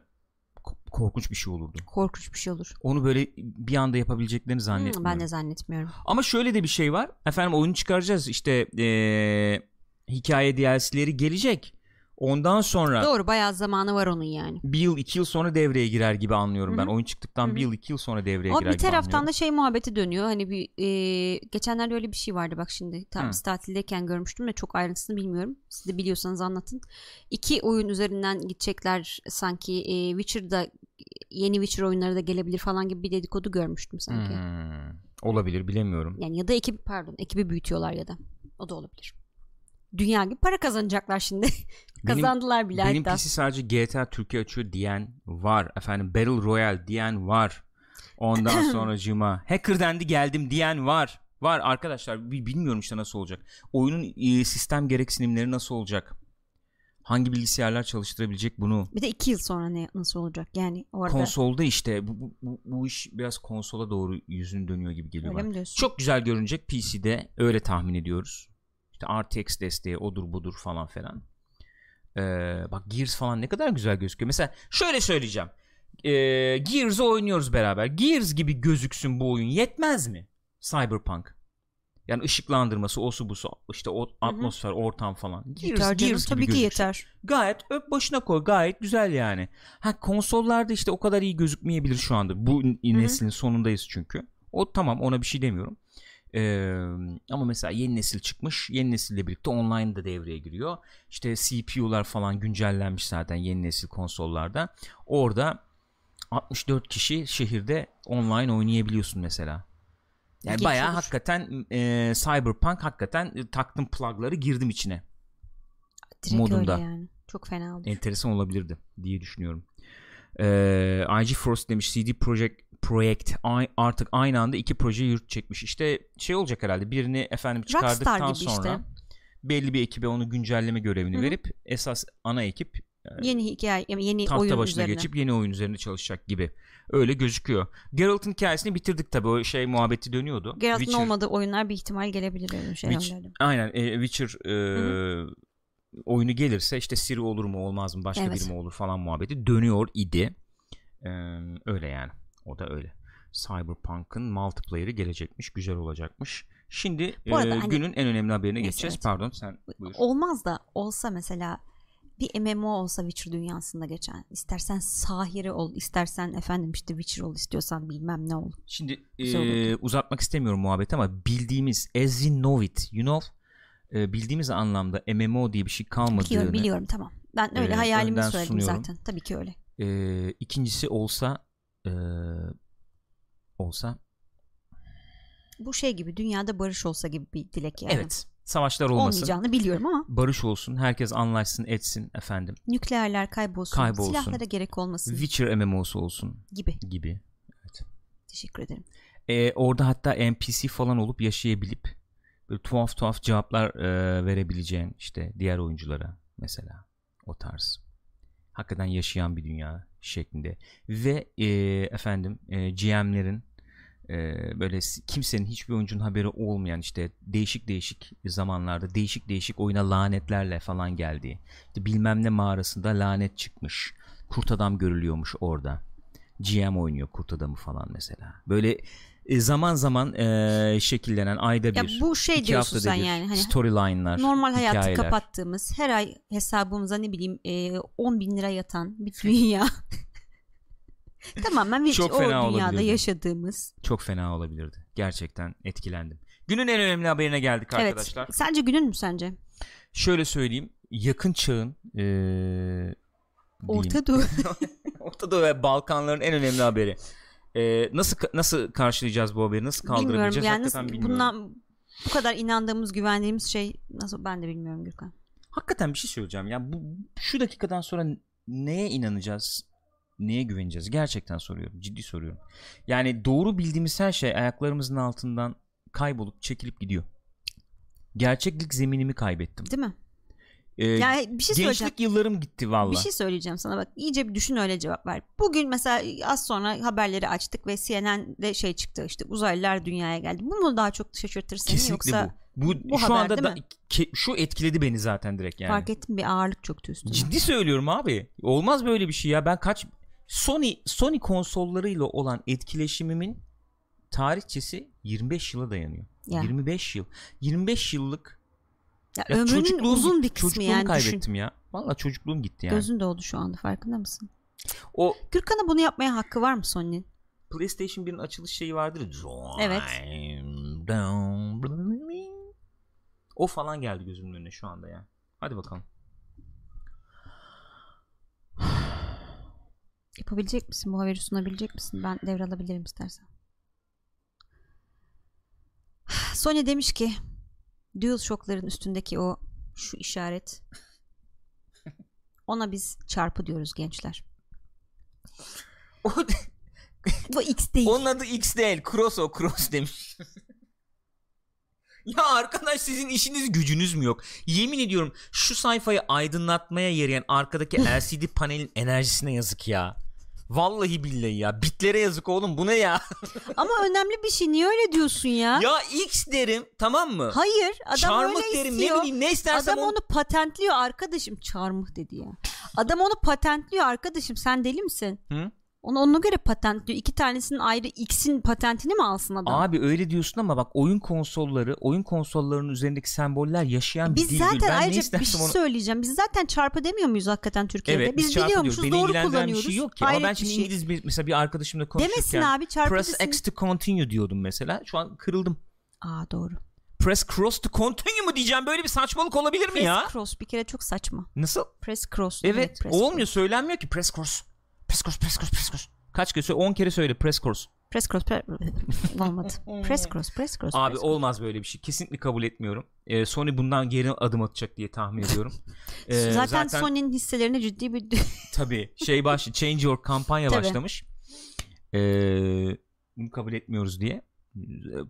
ko- korkunç bir şey olurdu. Korkunç bir şey olur. Onu böyle bir anda yapabileceklerini Hmm, zannetmiyorum. ben de zannetmiyorum. Ama şöyle de bir şey var. Efendim oyunu çıkaracağız. İşte eee, hikaye DLC'leri gelecek. Ondan sonra Doğru bayağı zamanı var onun yani. bir yıl iki yıl sonra devreye girer gibi anlıyorum ben. Hı hı. Oyun çıktıktan Hı hı. bir yıl iki yıl sonra devreye Ama girer bir gibi taraftan anlıyorum. da şey muhabbeti dönüyor. Hani bir e, geçenlerde öyle bir şey vardı bak şimdi tam Hı. biz tatildeyken görmüştüm de çok ayrıntısını bilmiyorum. Siz de biliyorsanız anlatın. İki oyun üzerinden gidecekler sanki e, Witcher'da yeni Witcher oyunları da gelebilir falan gibi bir dedikodu görmüştüm sanki. Hmm, olabilir bilemiyorum. Yani ya da ekip pardon ekibi büyütüyorlar ya da o da olabilir. Dünya gibi para kazanacaklar şimdi. Benim- Kazandılar bile Benim hatta. PC sadece GTA Türkiye açıyor diyen var. Efendim Battle Royale diyen var. Ondan sonra cıma hacker dendi geldim diyen var. Var arkadaşlar bi- bilmiyorum işte nasıl olacak. Oyunun e, sistem gereksinimleri nasıl olacak? Hangi bilgisayarlar çalıştırabilecek bunu? Bir de iki yıl sonra ne nasıl olacak yani orada. Konsolda işte bu, bu, bu, bu iş biraz konsola doğru yüzünü dönüyor gibi geliyor Öyle mi diyorsun? Çok güzel görünecek PC'de öyle tahmin ediyoruz. İşte RTX desteği odur budur falan filan. Ee, bak Gears falan ne kadar güzel gözüküyor. Mesela şöyle söyleyeceğim. Ee, Gears'ı oynuyoruz beraber. Gears gibi gözüksün bu oyun yetmez mi? Cyberpunk. Yani ışıklandırması, osu busu, işte o atmosfer, ortam falan. Gears, Yeter canım, Gears gibi tabii ki gözüksün. yeter. Gayet öp başına koy. Gayet güzel yani. Ha konsollarda işte o kadar iyi gözükmeyebilir şu anda. Bu n- neslin sonundayız çünkü. O tamam ona bir şey demiyorum. Ee, ama mesela yeni nesil çıkmış. Yeni nesille birlikte online da devreye giriyor. İşte CPU'lar falan güncellenmiş zaten yeni nesil konsollarda. Orada 64 kişi şehirde online oynayabiliyorsun mesela. Yani bayağı hakikaten e, Cyberpunk hakikaten e, taktım plugları girdim içine. Direkt modunda. öyle yani. Çok fena olur. enteresan olabilirdi diye düşünüyorum. Ee, IG Frost demiş CD Projekt Projekt a- artık aynı anda iki proje yurt çekmiş. İşte şey olacak herhalde birini efendim çıkardıktan sonra işte. belli bir ekibe onu güncelleme görevini Hı verip esas ana ekip Yeni hikaye, yeni tahta oyun başına üzerine. geçip yeni oyun üzerinde çalışacak gibi. Öyle gözüküyor. Geralt'ın hikayesini bitirdik tabii. O şey muhabbeti dönüyordu. Geralt'ın Witcher- olmadığı oyunlar bir ihtimal gelebilir öyle şey Witch-. Aynen e, Witcher e, oyunu gelirse işte Siri olur mu olmaz mı başka Evet. biri mi olur falan muhabbeti dönüyor idi. E, öyle yani. O da öyle. Cyberpunk'ın multiplayer'ı gelecekmiş. Güzel olacakmış. Şimdi Bu arada e, hani- günün en önemli haberine Neyse, geçeceğiz. evet. Pardon sen buyur. Olmaz da olsa mesela bir MMO olsa Witcher dünyasında geçen. İstersen Sahiri ol, istersen efendim işte Witcher ol, istiyorsan bilmem ne ol. Şimdi Güzel e, uzatmak istemiyorum muhabbeti ama bildiğimiz as we know it you know e, bildiğimiz anlamda MMO diye bir şey kalmadığını Biliyorum, biliyorum tamam. Ben öyle Ee, hayalimi söyledim sunuyorum. zaten. Tabii ki öyle. e, ikincisi olsa e, olsa? Bu şey gibi dünyada barış olsa gibi bir dilek yani. evet savaşlar olmasın. Olmayacağını biliyorum ama. Barış olsun herkes anlaşsın etsin efendim. Nükleerler kaybolsun, Kaybolsun. silahlara gerek olmasın. Witcher MMO'su olsun. Gibi. gibi Teşekkür ederim. E, orada hatta NPC falan olup yaşayabilip böyle tuhaf tuhaf cevaplar e, verebileceğin işte diğer oyunculara mesela o tarz. Hakikaten yaşayan bir dünya şeklinde. Ve e, efendim e, GM'lerin e, böyle kimsenin hiçbir oyuncunun haberi olmayan işte değişik değişik zamanlarda değişik değişik oyuna lanetlerle falan geldiği işte bilmem ne mağarasında lanet çıkmış kurt adam görülüyormuş orada. GM oynuyor kurt adamı falan mesela. Böyle e, zaman zaman e, şekillenen ayda Ya bir bu şey iki diyorsun haftada sen bir yani hani storyline'lar normal hayatı hikayeler. kapattığımız her ay hesabımıza ne bileyim e, 10 bin lira yatan bir dünya. Tamamen bir Çok o fena dünyada olabilirdi. yaşadığımız. çok fena olabilirdi gerçekten etkilendim günün en önemli haberine geldik arkadaşlar Evet. Sence günün mü sence? şöyle söyleyeyim yakın çağın e. Orta Doğu. Orta Doğu ve Balkanların en önemli haberi E, nasıl nasıl karşılayacağız bu haberi nasıl bilmiyorum kaldırabileceğiz yani hakikaten nasıl- bilmiyorum bundan bu kadar inandığımız güvendiğimiz şey nasıl ben de bilmiyorum Gürkan. Hakikaten bir şey söyleyeceğim. Ya bu şu dakikadan sonra neye inanacağız? Neye güveneceğiz? Gerçekten soruyorum. Ciddi soruyorum. Yani doğru bildiğimiz her şey ayaklarımızın altından kaybolup çekilip gidiyor. Gerçeklik zeminimi kaybettim. Değil mi? Ee, Yani bir şey gençlik yıllarım gitti valla. Bir şey söyleyeceğim sana bak iyice bir düşün öyle cevap ver. Bugün mesela az sonra haberleri açtık ve CNN'de şey çıktı işte uzaylılar dünyaya geldi. Bu mu daha çok şaşırtır seni Kesinlikle yoksa bu. Bu, bu şu haber anda da ke- şu etkiledi beni zaten direkt yani. fark ettim bir ağırlık çöktü üstüne. Ciddi söylüyorum abi. Olmaz böyle bir şey ya. Ben kaç Sony Sony konsollarıyla olan etkileşimimin tarihçesi 25 yıla dayanıyor. Ya. 25 yıl. 25 yıllık Ya ya ömrünün uzun bir kısmı çocukluğumu yani kaybettim düşün. ya. Valla çocukluğum gitti yani. Gözün doldu şu anda farkında mısın? O Gürkan'a bunu yapmaya hakkı var mı Sony'nin? PlayStation 1'in açılış şeyi vardır. Evet. O falan geldi gözümün önüne şu anda ya. Hadi bakalım. Yapabilecek misin? Bu haberi sunabilecek misin? Ben devralabilirim istersen. Sony demiş ki DualShock'ların üstündeki o şu işaret ona biz çarpı diyoruz gençler. O, Bu X değil. onun adı X değil. Cross o. Cross demiş. Ya arkadaş sizin işiniz gücünüz mü yok? Yemin ediyorum şu sayfayı aydınlatmaya yarayan arkadaki LCD panelin enerjisine yazık ya. Vallahi billahi ya. Bitlere yazık oğlum bu ne ya? Ama önemli bir şey. Niye öyle diyorsun ya? ya X derim tamam mı? Hayır. Adam Çarmıh öyle derim istiyor. ne bileyim ne istersem Adam onu... onu patentliyor arkadaşım. Çarmıh dedi ya. Adam onu patentliyor arkadaşım. Sen deli misin? Hı? Onu ona göre patentliyor. İki tanesinin ayrı X'in patentini mi alsın adam? Abi öyle diyorsun ama bak oyun konsolları, oyun konsollarının üzerindeki semboller yaşayan bir Biz dil. zaten ben ayrıca bir şey onu... söyleyeceğim. Biz zaten çarpı demiyor muyuz hakikaten Türkiye'de? Evet biz biz çarpı biliyormuşuz. Beni doğru ilgilendiren bir kullanıyoruz. şey yok ki. Ama Hayret ben bir şimdi şey. İngiliz bir, mesela bir arkadaşımla konuşurken Demesin abi çarpı press desin. X to continue diyordum mesela. Şu an kırıldım. Aa doğru. Press cross to continue mu diyeceğim böyle bir saçmalık olabilir mi Press ya? cross bir kere çok saçma. Nasıl? Press cross. Evet press olmuyor cross. söylenmiyor ki press cross. Press cross press cross press cross. Kaç kere söyle 10 kere söyle press cross. Press cross. Pre- olmadı. Press cross. Press cross. Abi press cross. olmaz böyle bir şey. Kesinlikle kabul etmiyorum. Ee, Sony bundan geri adım atacak diye tahmin ediyorum. Ee, zaten, Sony'nin hisselerine ciddi bir Tabii şey baş Change Your kampanya Tabii. başlamış. Ee, bunu kabul etmiyoruz diye.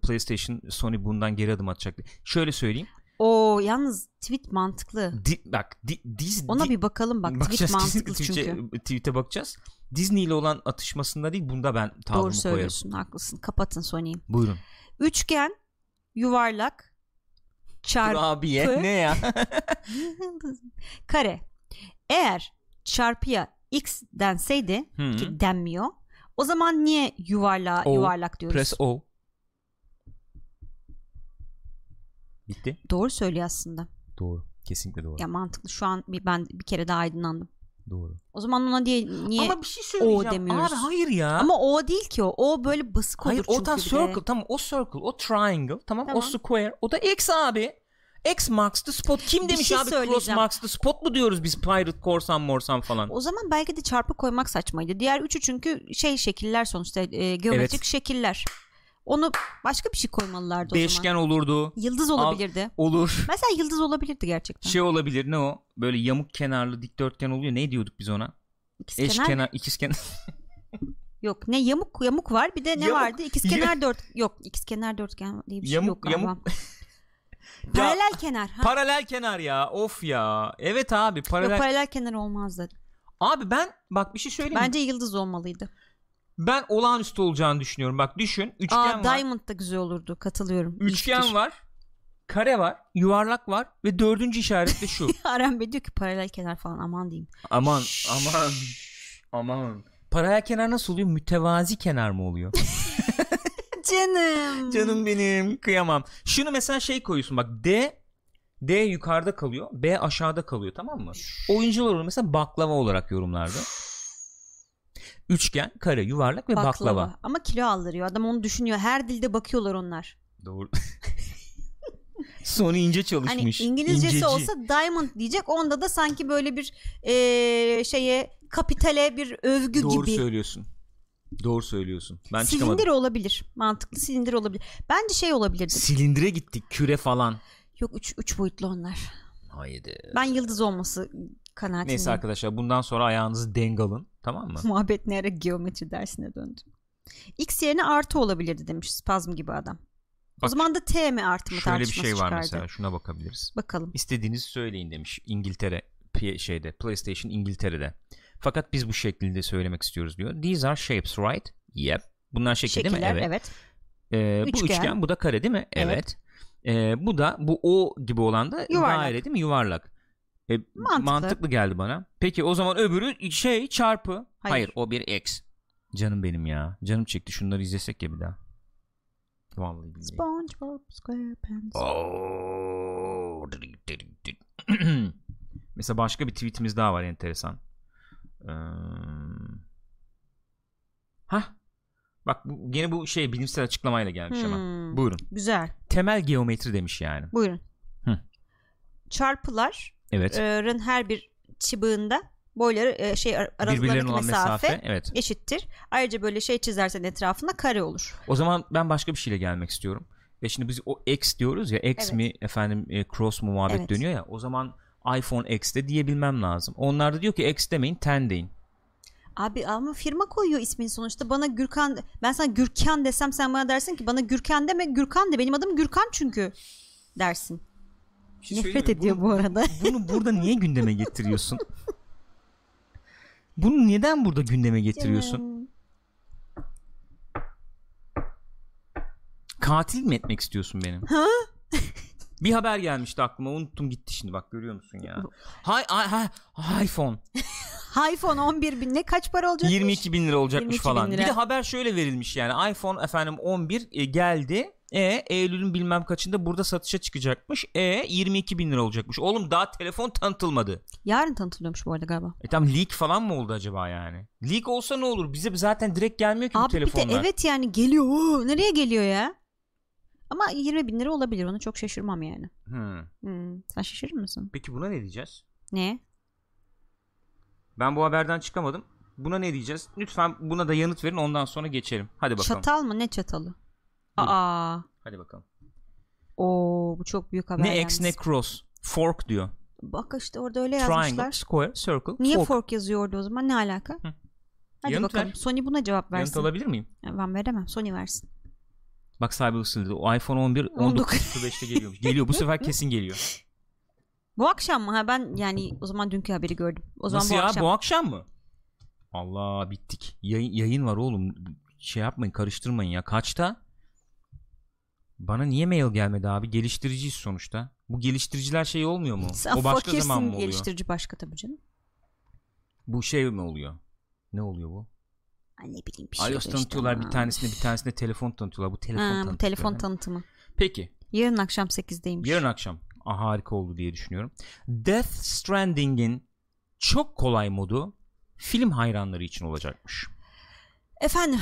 PlayStation Sony bundan geri adım atacak. diye. Şöyle söyleyeyim. O yalnız tweet mantıklı. Di, bak di, diz, Ona di- bir bakalım bak. Tweet mantıklı çünkü. tweet'e, tweet'e bakacağız. Disney ile olan atışmasında değil bunda ben tavrımı Doğru koyarım. söylüyorsun. Haklısın. Kapatın Sony'yi. Buyurun. Üçgen, yuvarlak, çarpı, Kurabiye ne ya? kare. Eğer çarpıya x denseydi Hı. ki denmiyor. O zaman niye yuvarlağa O, yuvarlak diyoruz? Press O. Bitti. Doğru söylüyor aslında. Doğru. Kesinlikle doğru. Ya mantıklı. Şu an bir, ben bir kere daha aydınlandım. Doğru. O zaman ona diye niye Ama bir şey söyleyeceğim. demiyoruz. Abi hayır ya. Ama o değil ki o. O böyle basık olur Hayır çünkü o tam bir de. circle tamam o circle o triangle tamam, o Tamam. square o da X abi. X marks the spot. Kim Bir demiş şey abi cross söyleyeceğim. marks the spot mu diyoruz biz pirate korsan morsan falan. O zaman belki de çarpı koymak saçmaydı. Diğer üçü çünkü şey şekiller sonuçta e, geometrik Evet. şekiller. Onu başka bir şey koymalılardı o zaman. Beşgen olurdu. Yıldız Al- olabilirdi. Olur. Mesela yıldız olabilirdi gerçekten. Şey olabilir ne o? Böyle yamuk kenarlı dikdörtgen oluyor. Ne diyorduk biz ona? İkizkenar Eşkenar, ikizkenar. yok. Ne yamuk yamuk var bir de ne Yamuk- vardı? İkizkenar dört yok. İkizkenar dörtgen diye bir şey Yamuk- yok galiba. yamuk- Ya, Paralel kenar. Ha. paralel kenar ya. Of ya. Evet abi paralel. Yok paralel kenar olmazdı. Abi ben bak bir şey söyleyeyim mi? Bence yıldız olmalıydı. Ben olağanüstü olacağını düşünüyorum. Bak düşün. Üçgen Aa var. Diamond da güzel olurdu. Katılıyorum. Üçgen fikir. var. Kare var. Yuvarlak var. Ve dördüncü işaret de şu. Arem Bey diyor ki paralel kenar falan aman diyeyim. aman aman. Aman. Paralel kenar nasıl oluyor? Mütevazi kenar mı oluyor? Canım. Canım benim kıyamam. Şunu mesela şey koyuyorsun bak D D yukarıda kalıyor B aşağıda kalıyor tamam mı? Oyuncular onu mesela baklava olarak yorumlardı. Üçgen, kare, yuvarlak ve baklava. Ama kilo aldırıyor. Adam onu düşünüyor. Her dilde bakıyorlar onlar. Doğru. Sonu ince çalışmış. Hani İngilizcesi İnceci. olsa diamond diyecek. Onda da sanki böyle bir eee, şeye kapitale bir övgü Doğru gibi. söylüyorsun. Doğru söylüyorsun. Ben Silindir çıkamadım. olabilir. Mantıklı silindir olabilir. Bence şey olabilirdi. Silindire gittik küre falan. Yok üç, üç boyutlu onlar. Haydi. Ben yıldız olması kanaatindeyim. Neyse arkadaşlar bundan sonra ayağınızı denk alın. Tamam mı? Muhabbet ne ara geometri dersine döndü. X yerine artı olabilirdi demiş spazm gibi adam. o Bak, zaman da T mi artı mı Şöyle bir şey var çıkardı. mesela. Şuna bakabiliriz. Bakalım. İstediğinizi söyleyin demiş İngiltere şeyde PlayStation İngiltere'de. Fakat biz bu şekilde söylemek istiyoruz diyor. These are shapes right? Yep. Bunlar şekil değil mi? Şekiller Evet. evet. Ee, bu Üçgen. üçgen, bu da kare değil mi? Evet. Evet. Ee, bu da bu O gibi olan da Yuvarlak. daire değil mi? Yuvarlak. Ee, Mantıklı. mantıklı. geldi bana. Peki o zaman öbürü şey çarpı. Hayır, Hayır. o bir X. Canım benim ya. Canım çekti. Şunları izlesek ya bir daha. Vallahi billahi. SpongeBob SquarePants. Oo. Mesela başka bir tweetimiz daha var enteresan. Ee... Hah. Bak bu, gene bu şey bilimsel açıklamayla gelmiş ama. Hmm, Buyurun. Güzel. Temel geometri demiş yani. Buyurun. Hı. Çarpılar Evet. her bir çıbığında boyları şey aralarındaki mesafe, mesafe. Evet. eşittir. Ayrıca böyle şey çizersen etrafında kare olur. O zaman ben başka bir şeyle gelmek istiyorum. Ve şimdi biz o X diyoruz ya X Evet. mi efendim e, cross mu muhabbet Evet. dönüyor ya. O zaman iPhone X de diyebilmem lazım. Onlar da diyor ki X demeyin 10 deyin. Abi ama firma koyuyor ismini sonuçta. Bana Gürkan ben sana Gürkan desem sen bana dersin ki bana Gürkan deme Gürkan de benim adım Gürkan çünkü dersin. Nefret ediyor bu arada. Bunu burada niye gündeme getiriyorsun? Bunu neden burada gündeme getiriyorsun? Canım. Katil mi etmek istiyorsun benim? Ha? bir haber gelmişti aklıma unuttum gitti şimdi bak görüyor musun ya. Hay, hay, hay, iPhone iPhone 11 bin ne kaç para olacak? 22 bin lira olacakmış 22 bin falan. lira. Bir de haber şöyle verilmiş yani iPhone efendim 11 e, geldi. E Eylül'ün bilmem kaçında burada satışa çıkacakmış. E 22 bin lira olacakmış. Oğlum daha telefon tanıtılmadı. Yarın tanıtılıyormuş bu arada galiba. E tam leak falan mı oldu acaba yani? Leak olsa ne olur? Bize zaten direkt gelmiyor ki bu Abi bir telefonlar. de evet yani geliyor. Oo, nereye geliyor ya? Ama 20 bin lira olabilir. Ona çok şaşırmam yani. Hmm. Hmm, Sen şaşırır mısın? Peki buna ne diyeceğiz? Ne? Ben bu haberden çıkamadım. Buna ne diyeceğiz? Lütfen buna da yanıt verin ondan sonra geçelim. Hadi bakalım. Çatal mı? Ne çatalı? Buyurun. Aa. Hadi bakalım. Oo bu çok büyük haber. Ne X yalnız. ne cross. Fork diyor. Bak işte orada öyle Triangle, yazmışlar. square, circle, Niye fork. fork. yazıyor orada o zaman? Ne alaka? Hı. Hadi Yanıt bakalım. ver. Sony buna cevap Yanıt versin. alabilir miyim? Ben veremem. Sony versin. Bak sahibi ısındı. O iPhone 11 19.05'te geliyormuş. Geliyor bu sefer kesin geliyor. Bu akşam mı? Ha ben yani o zaman dünkü haberi gördüm. O zaman Nasıl bu ya akşam. bu akşam mı? Allah bittik. Yayın, yayın var oğlum. Şey yapmayın karıştırmayın ya. Kaçta? Bana niye mail gelmedi abi? Geliştiriciyiz sonuçta. Bu geliştiriciler şey olmuyor mu? Sen o başka fakirsin, zaman mı oluyor? geliştirici başka tabii canım. Bu şey mi oluyor? Ne oluyor bu? Ay ne bileyim bir şey. iOS tanıtıyorlar bir tanesinde bir tanesinde telefon tanıtıyorlar. Bu telefon Ha, bu tanıtıyor. telefon tanıtımı. Peki. Yarın akşam 8'deymiş. Yarın akşam ah, harika oldu diye düşünüyorum. Death Stranding'in çok kolay modu film hayranları için olacakmış. Efendim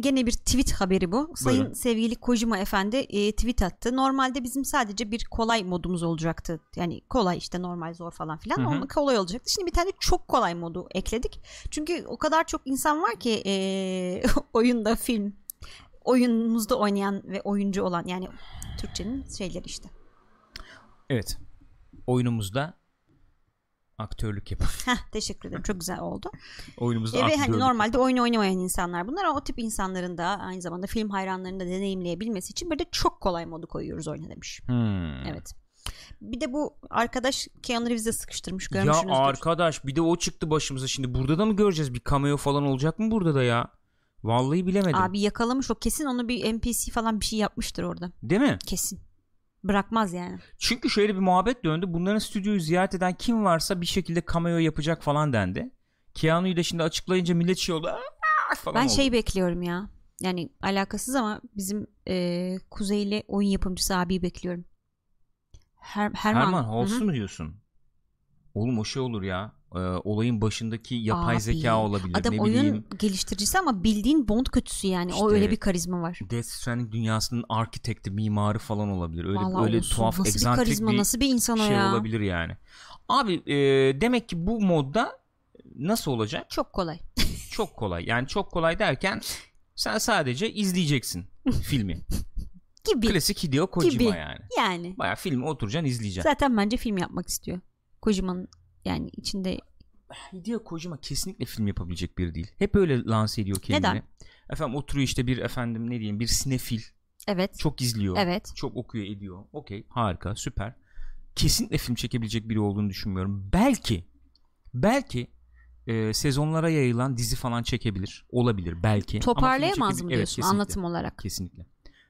gene bir tweet haberi bu. Sayın Buyurun. sevgili Kojima efendi e, tweet attı. Normalde bizim sadece bir kolay modumuz olacaktı. Yani kolay işte normal zor falan filan. Hı hı. Onun kolay olacaktı. Şimdi bir tane çok kolay modu ekledik. Çünkü o kadar çok insan var ki e, oyunda film oyunumuzda oynayan ve oyuncu olan yani Türkçenin şeyleri işte. Evet. Oyunumuzda aktörlük. Heh, teşekkür ederim. Çok güzel oldu. Oyunumuzda E, ve hani aktörlük. normalde oyun oynamayan insanlar bunlar ama o tip insanların da aynı zamanda film hayranlarının da deneyimleyebilmesi için böyle çok kolay modu koyuyoruz oyuna demiş. Hmm. Evet. Bir de bu arkadaş Keanu Reeves'e sıkıştırmış Ya görmüşsünüzdür. arkadaş bir de o çıktı başımıza şimdi. Burada da mı göreceğiz bir cameo falan olacak mı burada da ya? Vallahi bilemedim. Abi yakalamış o kesin onu bir NPC falan bir şey yapmıştır orada. Değil mi? Kesin. Bırakmaz yani. Çünkü şöyle bir muhabbet döndü. Bunların stüdyoyu ziyaret eden kim varsa bir şekilde cameo yapacak falan dendi. Keanu'yu da şimdi açıklayınca millet şey oldu. Falan ben oldu. şey bekliyorum ya. yani alakasız ama bizim e, Kuzeyli oyun yapımcısı abiyi bekliyorum. Her, Herman. Herman. Holtz'u mu diyorsun? Oğlum o şey olur ya. E, olayın başındaki yapay Abi, zeka olabilir. Adam ne oyun bileyim. geliştiricisi ama bildiğin Bond kötüsü yani. o İşte- öyle bir karizma var. Death Stranding dünyasının arkitekti, mimarı falan olabilir. Öyle Vallahi öyle olsun. tuhaf, nasıl bir egzantrik karizma, bir nasıl bir insan o şey ya. olabilir yani. Abi e, demek ki bu modda nasıl olacak? Çok kolay. Çok kolay. Yani çok kolay derken sen sadece izleyeceksin filmi. Gibi. Klasik Hideo Kojima Gibi. yani. Yani. Baya filmi oturacaksın izleyeceksin. Zaten bence film yapmak istiyor. Kojima'nın yani içinde Hideo Kojima kesinlikle film yapabilecek biri değil. Hep öyle lanse ediyor kendini. Neden? Efendim oturuyor işte bir efendim ne diyeyim bir sinefil. evet. Çok izliyor. Evet. Çok okuyor ediyor. Okey harika süper. Kesinlikle film çekebilecek biri olduğunu düşünmüyorum. Belki belki e, sezonlara yayılan dizi falan çekebilir. Olabilir belki. Toparlayamaz mı Evet, diyorsun kesinlikle. anlatım olarak? Kesinlikle.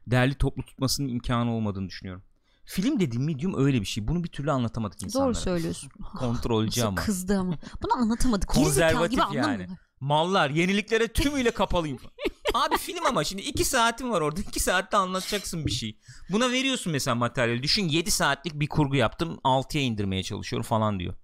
Değerli toplu tutmasının imkanı olmadığını düşünüyorum. Film dediğim medium öyle bir şey. Bunu bir türlü anlatamadık insanlara. Doğru söylüyorsun. Kontrolcü ama. kızdı ama. Bunu anlatamadık. Konservatif gibi yani. Mallar yeniliklere tümüyle kapalıyım. Abi film ama şimdi 2 saatin var orada. 2 saatte anlatacaksın bir şey. Buna veriyorsun mesela materyali. Düşün 7 saatlik bir kurgu yaptım. 6'ya indirmeye çalışıyorum falan diyor.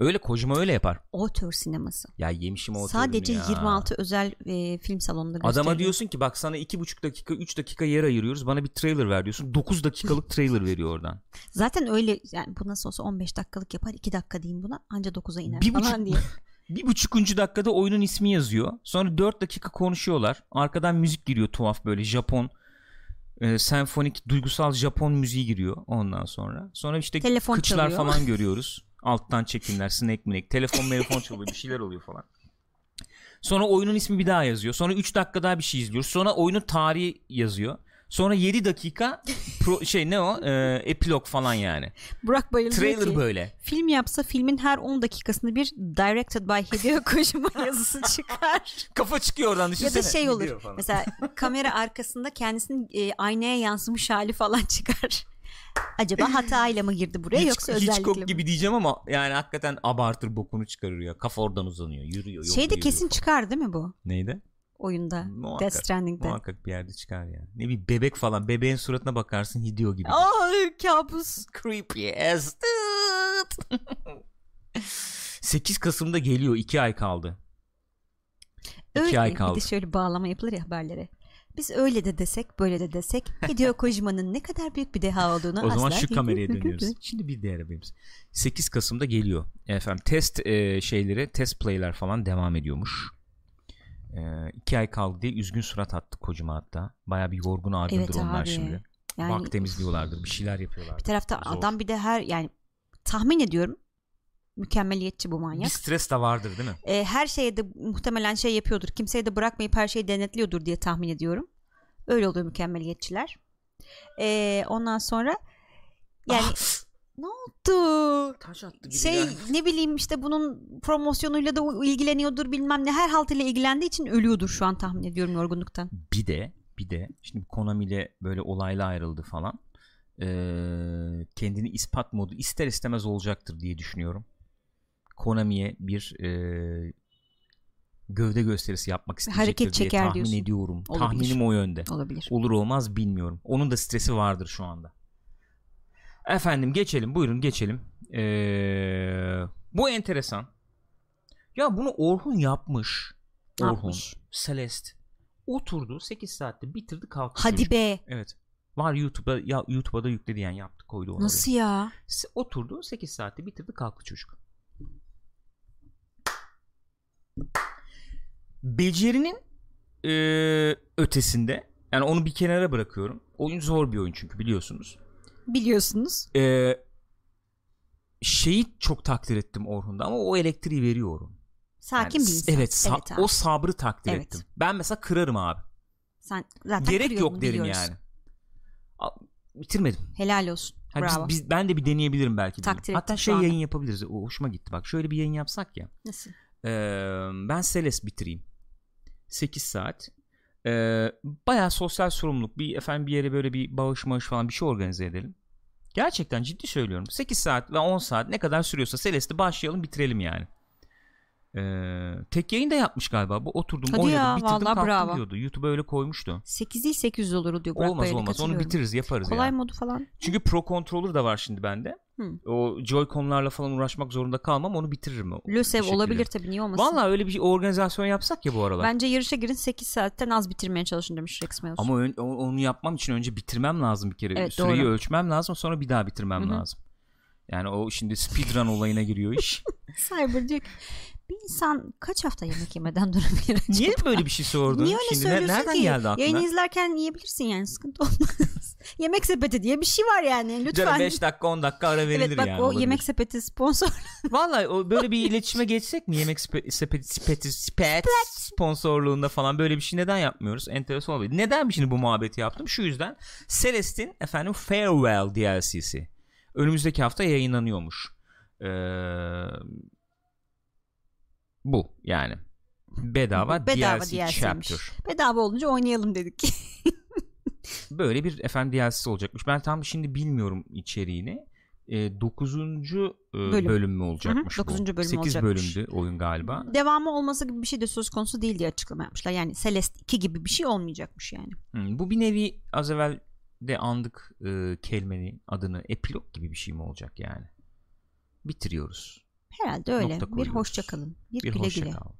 Öyle Kojima öyle yapar. Otör sineması. Ya yemişim o Sadece ya. 26 özel e, film salonunda gösteriliyor. Adama diyorsun ki bak sana 2,5 dakika 3 dakika yer ayırıyoruz. Bana bir trailer ver diyorsun. 9 dakikalık trailer veriyor oradan. Zaten öyle yani bu nasıl olsa 15 dakikalık yapar 2 dakika diyeyim buna anca 9'a iner Bir falan buçuk- diye. Bir buçukuncu dakikada oyunun ismi yazıyor. Sonra 4 dakika konuşuyorlar. Arkadan müzik giriyor tuhaf böyle Japon e, senfonik duygusal Japon müziği giriyor ondan sonra. Sonra işte Telefon kıçlar çalıyor. falan görüyoruz. Alttan çekimler, snack minek, telefon telefon çalıyor bir şeyler oluyor falan. Sonra oyunun ismi bir daha yazıyor. Sonra 3 dakika daha bir şey izliyoruz. Sonra oyunun tarihi yazıyor. Sonra 7 dakika pro, şey ne o? E, epilog falan yani. Burak Bayıl diyor Trailer ki böyle. film yapsa filmin her 10 dakikasında bir directed by Hideo Kojima yazısı çıkar. Kafa çıkıyor oradan ya düşünsene. da şey olur. Mesela kamera arkasında kendisinin e, aynaya yansımış hali falan çıkar. Acaba hatayla mı girdi buraya Hiç- yoksa özellikle Hitchcock gibi diyeceğim ama yani hakikaten abartır bokunu çıkarır ya. Kafa oradan uzanıyor. Yürüyor. yolda Şeyde yürüyor kesin çıkar değil mi bu Neydi? oyunda? Muhakkak, Death Stranding'de. Muhakkak bir yerde çıkar ya. Ne bir bebek falan. Bebeğin suratına bakarsın Hideo gibi. Aa kabus. Creepy as 8 Kasım'da geliyor. 2 ay kaldı. 2 Öyle ay bir kaldı. de şöyle bağlama yapılır ya haberlere. Biz öyle de desek böyle de desek Hideo Kojima'nın ne kadar büyük bir deha olduğunu O zaman şu kameraya dönüyoruz. Şimdi bir diğer haberimiz. 8 Kasım'da geliyor. Efendim test e, şeyleri, test play'ler falan devam ediyormuş. E, iki ay kaldı diye üzgün surat attı kocama hatta. Baya bir yorgun argındır Evet onlar abi. şimdi. Yani Bak temizliyorlardır, bir şeyler yapıyorlar. bir tarafta Zor. adam bir de her yani tahmin ediyorum mükemmeliyetçi bu Bir manyak. stres de vardır değil mi? E, her şeye de muhtemelen şey yapıyordur. Kimseye de bırakmayıp her şeyi denetliyordur diye tahmin ediyorum. Öyle oluyor mükemmeliyetçiler. E, ondan sonra yani Ah! ne oldu? Taş attı şey ne bileyim işte bunun promosyonuyla da ilgileniyordur bilmem ne her haltıyla ilgilendiği için ölüyordur şu an tahmin ediyorum yorgunluktan. Bir de bir de şimdi Konami ile böyle olayla ayrıldı falan. Ee, kendini ispat modu ister istemez olacaktır diye düşünüyorum. Konami'ye bir e, gövde gösterisi yapmak isteyecektir Hareket diye çeker tahmin diyorsun. ediyorum. Olabilir. Tahminim o yönde. Olabilir. Olur olmaz bilmiyorum. Onun da stresi vardır şu anda. Efendim geçelim. Buyurun geçelim. Ee, bu enteresan. Ya bunu Orhun yapmış. Ne Orhun. yapmış? Celeste. Oturdu 8 saatte bitirdi kalktı. Hadi çocuk. be. Evet. Var YouTube'da ya YouTube'a da yükledi yani yaptı koydu onu. Nasıl ya? Oturdu 8 saatte bitirdi kalktı çocuk. Becerinin eee, ötesinde yani onu bir kenara bırakıyorum. Oyun zor bir oyun çünkü biliyorsunuz. Biliyorsunuz. Eee, şeyi çok takdir ettim Orhun'da ama o elektriği veriyor Orhun. Sakin Yani bir insan. Evet, sa- abi. o sabrı takdir Evet. ettim. Ben mesela kırarım abi. Sen zaten Gerek yok derim biliyoruz. yani. A- Bitirmedim. Helal olsun. Biz- Bravo. biz, ben de bir deneyebilirim belki. dedim. Takdir Hatta şey yayın yapabiliriz. O hoşuma gitti. Bak şöyle bir yayın yapsak ya. Nasıl? Ee, ben Seles bitireyim. 8 saat. Ee, bayağı sosyal sorumluluk. Bir efendim bir yere böyle bir bağış maaş falan bir şey organize edelim. Gerçekten ciddi söylüyorum. 8 saat ve 10 saat ne kadar sürüyorsa Celeste'i başlayalım bitirelim yani. Ee, tek yayın da yapmış galiba. Bu oturdum Hadi oynadım ya, bitirdim kalktım bravo. diyordu. YouTube'a öyle koymuştu. 8 değil 800 olur diyor Burak olmaz Bayır'ı, olmaz onu bitiririz yaparız Kolay ya. modu falan. Çünkü Pro Controller da var şimdi bende. Hı. O Joy-Con'larla falan uğraşmak zorunda kalmam onu bitiririm. LÖSEV olabilir tabii niye olmasın. Valla öyle bir organizasyon yapsak ya bu aralar. Bence yarışa girin 8 saatten az bitirmeye çalışın demiş Rex Meus. Ama ön- onu yapmam için önce bitirmem lazım bir kere. Evet, Süreyi doğru. ölçmem lazım sonra bir daha bitirmem Hı hı. lazım. Yani o şimdi speedrun olayına giriyor iş. Cyber diyor ki bir insan kaç hafta yemek yemeden durabilir acaba? Niye böyle bir şey sordun? Niye öyle şimdi söylüyorsun nereden ki? geldi aklına? Yayını izlerken yiyebilirsin yani sıkıntı olmaz. Yemek sepeti diye bir şey var yani lütfen. 5 dakika 10 dakika ara verilir evet bak yani. o olabilir. yemek sepeti sponsor. Vallahi o böyle bir iletişime geçsek mi yemek sepeti sepeti sepeti sepet sponsorluğunda falan böyle bir şey neden yapmıyoruz? Enteresan olabilir. Neden şimdi bu muhabbeti yaptım? Şu yüzden Celeste'in efendim Farewell DLC'si önümüzdeki hafta yayınlanıyormuş. Ee, bu yani. Bedava, Bedava DLC DLC'ymiş. chapter. Bedava olunca oynayalım dedik. Böyle bir efendim DLC'si olacakmış. Ben tam şimdi bilmiyorum içeriğini. 9. Bölüm. bölüm. mü olacakmış Hı hı, dokuzuncu bu? bölüm 8 olacakmış. bölümdü oyun galiba. Devamı olması gibi bir şey de söz konusu değil diye açıklama yapmışlar. Yani Celeste 2 gibi bir şey olmayacakmış yani. Hmm, bu bir nevi az evvel de andık e, kelimenin adını epilog gibi bir şey mi olacak yani? Bitiriyoruz. Herhalde öyle. Nokta Bir hoşça kalın. Bir, Bir güle hoşça güle. kal.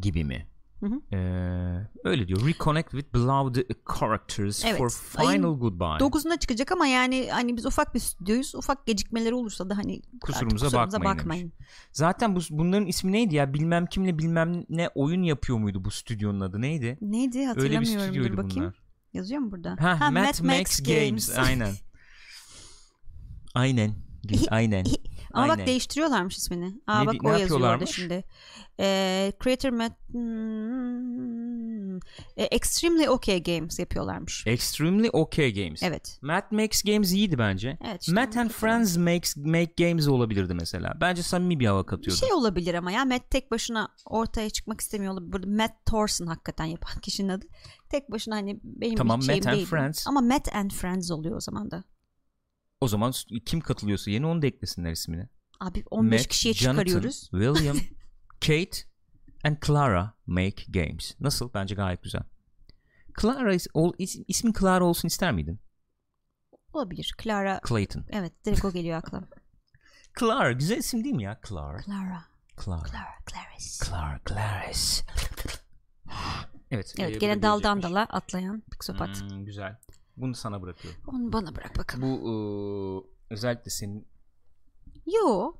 Gibi mi? Hı hı. Ee, öyle diyor. Reconnect with beloved characters Evet. for final goodbye. 9'unda çıkacak ama yani hani biz ufak bir stüdyoyuz. Ufak gecikmeleri olursa da hani artık Kusurumuza bakmayın demiş. Zaten bu bunların ismi neydi ya? Bilmem kimle bilmem ne oyun yapıyor muydu bu stüdyonun adı neydi? Neydi Öyle bir hatırlamıyorum. Stüdyoydu bakayım. bunlar. Yazıyor mu burada? Ha, Ha, Mad, Max, Games. Aynen. Aynen. Aynen. Ama Aynen. bak değiştiriyorlarmış ismini. Aa Ne- bak ne o yazıyor orada şimdi. Ee, Creator Matt hmm, e, Extremely OK Games yapıyorlarmış. Extremely OK Games. Evet. Mad Max Games iyiydi bence. Evet. işte Matt and. Friends makes, Make Games olabilirdi mesela. Bence samimi bir hava Bir katıyordu. şey olabilir ama ya Matt tek başına ortaya çıkmak istemiyor olabilir. Burada Matt Thorson hakikaten yapan kişinin adı. Tek başına hani benim Tamam, Matt and değil. Friends. Ama Matt and Friends oluyor o zaman da. O zaman kim katılıyorsa yeni onu da eklesinler ismini. Abi 15 Matt, kişiye Jonathan, çıkarıyoruz. William, Kate and Clara make games. Nasıl? Bence gayet güzel. Clara is, ol, is- ismin Clara olsun ister miydin? Olabilir. Clara. Clayton. Evet direkt o geliyor aklıma. Clara güzel isim değil mi ya? Clara. Clara. Clara. Clara. Clarice. Clara Clarice. Evet. Evet e, gene daldan dala atlayan psikopat. Hmm, güzel. Bunu sana bırakıyorum. Onu bana bırak bakalım. Bu e, özellikle senin Yo.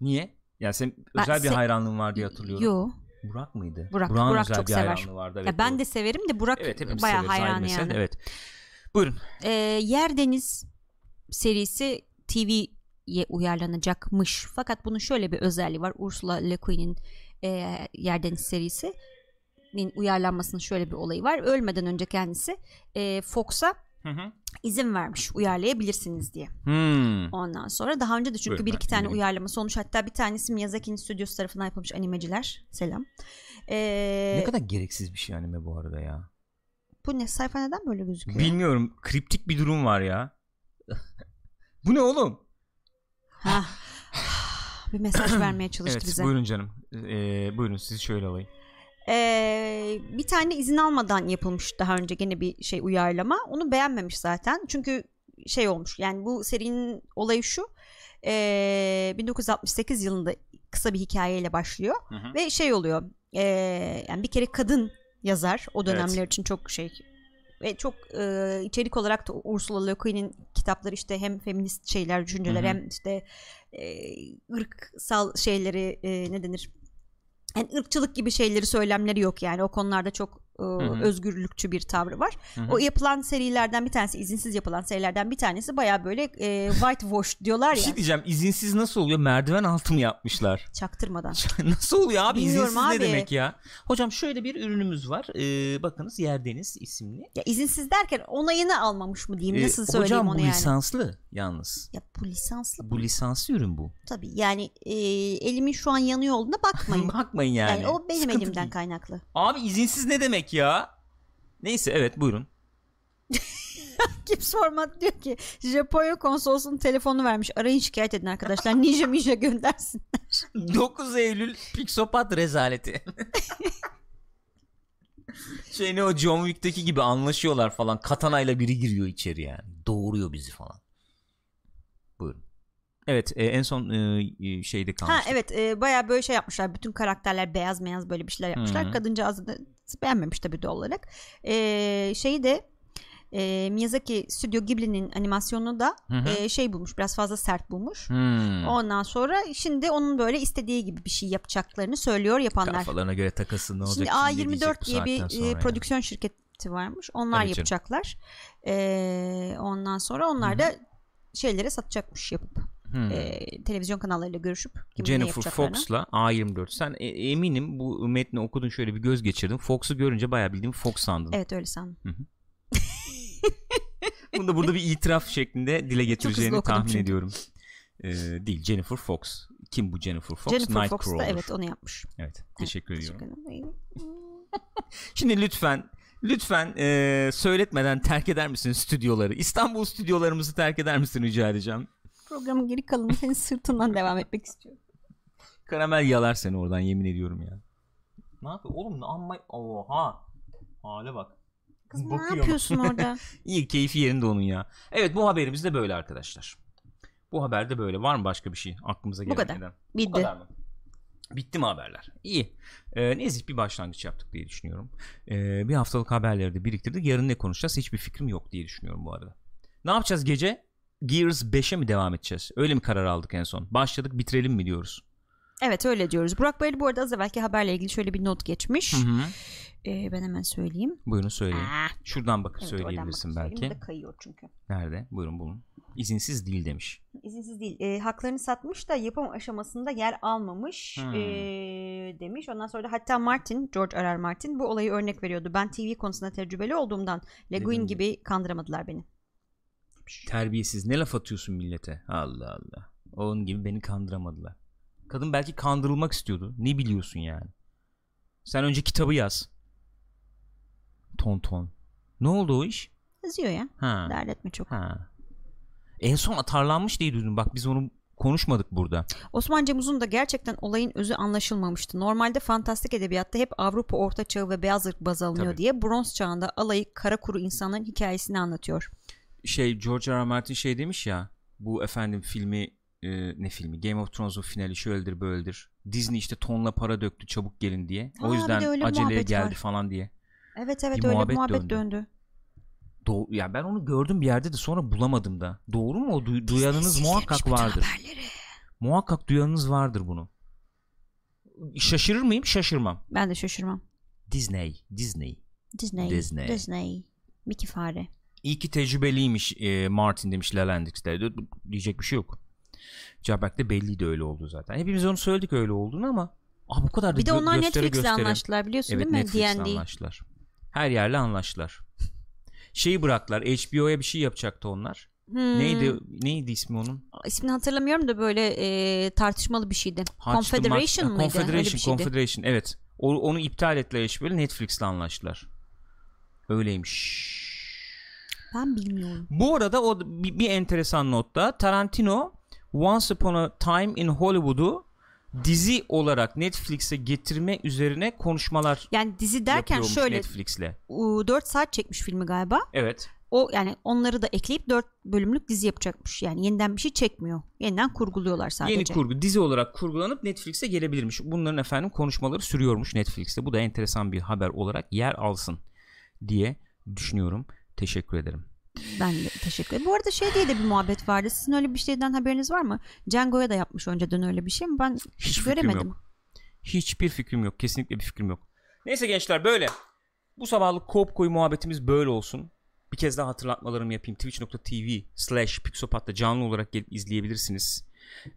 niye? Ya sen Ben özel bir se- hayranlığın var diye hatırlıyorum. Yo. Burak mıydı? Burak. Burak'ın Burak özel çok bir sever. vardı. Evet, ya ben doğru. de severim de Burak Evet bayağı severiz, hayran yani. Evet. Buyurun. Ee, Yer Deniz serisi TV'ye uyarlanacakmış. Fakat bunun şöyle bir özelliği var. Ursula Le Guin'in e, Yer Deniz serisi uyarlanmasının şöyle bir olayı var. Ölmeden önce kendisi e, Fox'a Hı hı. izin vermiş uyarlayabilirsiniz diye. Hmm. Ondan sonra daha önce de çünkü Buyurun, bir iki tane dinledim. uyarlaması olmuş. Hatta bir tanesi Miyazaki'nin stüdyosu tarafından yapılmış animeciler. Selam. Ee, Ne kadar gereksiz bir şey anime bu arada ya. bu ne sayfa neden böyle gözüküyor? Bilmiyorum. Kriptik bir durum var ya. bu ne oğlum? Ha. bir mesaj vermeye çalıştı evet bize. buyurun canım. Ee, buyurun sizi şöyle alayım. Ee, bir tane izin almadan yapılmış daha önce gene bir şey uyarlama. Onu beğenmemiş zaten. Çünkü şey olmuş. Yani bu serinin olayı şu. Ee, 1968 yılında kısa bir hikayeyle başlıyor Hı hı. ve şey oluyor. ee, yani bir kere kadın yazar o dönemler Evet. için çok şey ve çok e, içerik olarak da Ursula Le Guin'in kitapları işte hem feminist şeyler düşünceler Hı hı. hem işte e, ırksal şeyleri e, ne denir yani ırkçılık gibi şeyleri söylemleri yok yani. O konularda çok e, hı. özgürlükçü bir tavrı var. Hı hı. O yapılan serilerden bir tanesi izinsiz yapılan serilerden bir tanesi baya böyle e, whitewash diyorlar Bir ya şey diyeceğim. izinsiz nasıl oluyor? Merdiven altı mı yapmışlar? çaktırmadan. nasıl oluyor abi? Bilmiyorum İzinsiz abi. ne demek ya? Hocam şöyle bir ürünümüz var. Ee, bakınız Yerdeniz isimli. Ya izinsiz derken onayını almamış mı diyeyim Ee, nasıl söyleyeyim hocam onu bu yani. lisanslı yalnız. Ya bu lisanslı Bu lisanslı ürün bu. tabii yani e, elimin şu an yanıyor olduğuna bakmayın. Bakmayın yani. yani. o benim Sıkıntı elimden değil. kaynaklı. Abi izinsiz ne demek ya? Neyse evet buyurun. Kim sormadı diyor ki Japonya konsolosunun telefonunu vermiş. Arayın şikayet edin arkadaşlar. Ninja ninja göndersinler. 9 Eylül Pixopat rezaleti. şey ne o John Wick'teki gibi anlaşıyorlar falan. Katanayla biri giriyor içeri yani. Doğuruyor bizi falan. Buyurun. Evet e, en son e, e, şeyde Ha kalmıştık. evet e, baya böyle şey yapmışlar. Bütün karakterler beyaz beyaz böyle bir şeyler yapmışlar. Hı. Kadıncağızı da beğenmemiş tabii doğal olarak. E, şeyi de e, Miyazaki Studio Ghibli'nin animasyonunu da Hı hı. e, şey bulmuş. Biraz fazla sert bulmuş. Hmm. Ondan sonra şimdi onun böyle istediği gibi bir şey yapacaklarını söylüyor yapanlar. Kafalarına göre takasın ne olacak Şimdi kim ne diyecek A24 bu diye bir e, yani. prodüksiyon şirketi varmış. Onlar Evet yapacaklar. E, ondan sonra onlar da şeylere satacakmış yapıp. Hmm. E, televizyon kanallarıyla görüşüp kimin Jennifer. Fox'la A24. Sen e- eminim bu metni okudun şöyle bir göz geçirdin. Fox'u görünce bayağı bildiğin Fox sandın. Evet öyle sandım. Bunu da burada bir itiraf şeklinde dile getireceğini tahmin çünkü. ediyorum. Ee, değil Jennifer Fox. Kim bu Jennifer Fox? Jennifer Fox da evet onu yapmış. Evet, teşekkür ediyorum. Teşekkür. Şimdi lütfen lütfen e, söyletmeden terk eder misin stüdyoları? İstanbul stüdyolarımızı terk eder misin rica edeceğim. Programın geri kalanı senin sırtından devam etmek istiyorum. Karamel yalar seni oradan yemin ediyorum ya. Ne yapıyor oğlum? Amma oha. Hale bak. Kız ne Bakıyor. yapıyorsun orada? İyi keyfi yerinde onun ya. Evet bu haberimiz de böyle arkadaşlar. Bu haber de böyle. Var mı başka bir şey aklımıza gelen? kadar. neden? Bu Bitti. kadar mı? Bitti mi haberler? İyi. Ee, nezih bir başlangıç yaptık diye düşünüyorum. Ee, bir haftalık haberleri de biriktirdik. Yarın ne konuşacağız? Hiçbir fikrim yok diye düşünüyorum bu arada. Ne yapacağız gece? Gears 5'e mi devam edeceğiz? Öyle mi karar aldık en son? Başladık bitirelim mi diyoruz? Evet öyle diyoruz. Burak Bayır bu arada az evvelki haberle ilgili şöyle bir not geçmiş. Hı hı. Ee, ben hemen söyleyeyim. Buyurun söyleyin. Ah, Şuradan bakıp evet, söyleyebilirsin bakıp belki. Burada kayıyor çünkü. Nerede? Buyurun bulun. İzinsiz değil demiş. İzinsiz değil. E, haklarını satmış da yapım aşamasında yer almamış Hmm. e, demiş. Ondan sonra da hatta Martin, George R. R. Martin bu olayı örnek veriyordu. Ben TV konusunda tecrübeli olduğumdan Le Guin Dediğim gibi kandıramadılar beni. Terbiyesiz ne laf atıyorsun millete? Allah Allah. Onun gibi beni kandıramadılar. Kadın belki kandırılmak istiyordu. Ne biliyorsun yani? Sen önce kitabı yaz. Ton ton. Ne oldu o iş? Yazıyor ya. Ha. Dert etme çok. Ha. En son atarlanmış diye duydum. Bak biz onu konuşmadık burada. Osman Cem Uzun da gerçekten olayın özü anlaşılmamıştı. Normalde fantastik edebiyatta hep Avrupa Orta Çağı ve Beyaz Irk baz alınıyor Tabii. diye bronz çağında alayı kara kuru insanların hikayesini anlatıyor. Şey George R. R. Martin şey demiş ya. Bu efendim filmi e, ne filmi? Game of Thrones'un finali şöyledir böyledir. Disney işte tonla para döktü çabuk gelin diye. Aa, o bir yüzden aceleye geldi var. falan diye. Evet evet Bir öyle muhabbet muhabbet döndü. döndü. Do- ya ben onu gördüm bir yerde de sonra bulamadım da. Doğru mu o? Du- duyanınız muhakkak vardır. haberleri. Muhakkak duyanınız vardır bunu. Şaşırır mıyım? Şaşırmam. Ben de şaşırmam. Disney, Disney. Disney. Disney. Disney. Mickey fare. İyi ki tecrübeliymiş e, Martin demiş Lalandix'te. Diyecek bir şey yok. Cevap de belliydi öyle oldu zaten. Hepimiz onu söyledik öyle olduğunu ama ah bu kadar da Bir de onlar Netflix'le anlaştılar biliyorsun Evet değil mi? Netflix'le D&D. anlaştılar. Her yerle anlaştılar. Şeyi bıraktılar. HBO'ya bir şey yapacaktı onlar. Hmm. Neydi neydi ismi onun? İsmini hatırlamıyorum da böyle e, tartışmalı bir şeydi. Haçlı Confederation Maç- mıydı? Confederation, Öyle bir şeydi. Confederation evet. O, onu iptal ettiler HBO'yla Netflix'le anlaştılar. Öyleymiş. Ben bilmiyorum. Bu arada o bir, bir enteresan notta Tarantino Once Upon a Time in Hollywood'u dizi olarak Netflix'e getirme üzerine konuşmalar Yani dizi derken şöyle Netflix'le. 4 saat çekmiş filmi galiba. Evet. O yani onları da ekleyip 4 bölümlük dizi yapacakmış. Yani yeniden bir şey çekmiyor. Yeniden kurguluyorlar sadece. Yeni kurgu dizi olarak kurgulanıp Netflix'e gelebilirmiş. Bunların efendim konuşmaları sürüyormuş Netflix'te. Bu da enteresan bir haber olarak yer alsın diye düşünüyorum. Teşekkür ederim. Ben de teşekkür ederim. Bu arada şey diye de bir muhabbet vardı. Sizin öyle bir şeyden haberiniz var mı? Django'ya da yapmış önceden öyle bir şey mi? Ben Hiç göremedim. yok. Hiçbir fikrim yok. Kesinlikle bir fikrim yok. Neyse gençler böyle. Bu sabahlık kop koyu muhabbetimiz böyle olsun. Bir kez daha hatırlatmalarımı yapayım. Twitch.tv slash Pixopat'ta canlı olarak gelip izleyebilirsiniz.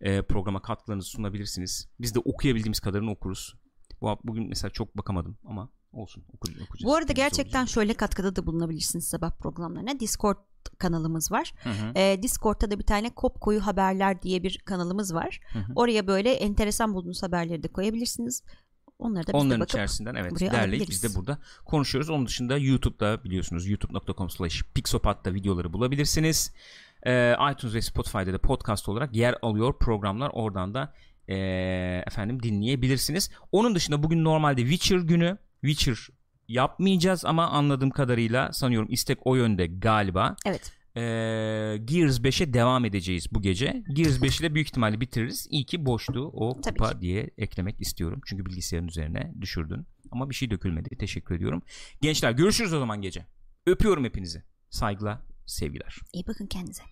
Ee, programa katkılarınızı sunabilirsiniz. Biz de okuyabildiğimiz kadarını okuruz. Bu, bugün mesela çok bakamadım ama olsun okuyacağız. okuyacağız. Bu arada gerçekten olacak. şöyle katkıda da bulunabilirsiniz sabah programlarına. Discord kanalımız var. Hı hı. Ee, Discord'ta da bir tane Kop Koyu Haberler diye bir kanalımız var. Hı hı. Oraya böyle enteresan bulduğunuz haberleri de koyabilirsiniz. Onları da biz Onların de bakıp içerisinden evet derleyip biz de burada konuşuyoruz. Onun dışında YouTube'da biliyorsunuz youtube.com slash pixopat'ta videoları bulabilirsiniz. Ee, iTunes ve Spotify'da da podcast olarak yer alıyor programlar. Oradan da ee, efendim dinleyebilirsiniz. Onun dışında bugün normalde Witcher günü. Witcher yapmayacağız ama anladığım kadarıyla sanıyorum istek o yönde galiba. Evet. Ee, Gears 5'e devam edeceğiz bu gece. Gears 5'i de büyük ihtimalle bitiririz. İyi ki boştu o Tabii kupa diye eklemek istiyorum. Çünkü bilgisayarın üzerine düşürdün. Ama bir şey dökülmedi. Teşekkür ediyorum. Gençler görüşürüz o zaman gece. Öpüyorum hepinizi. Saygılar, sevgiler. İyi bakın kendinize.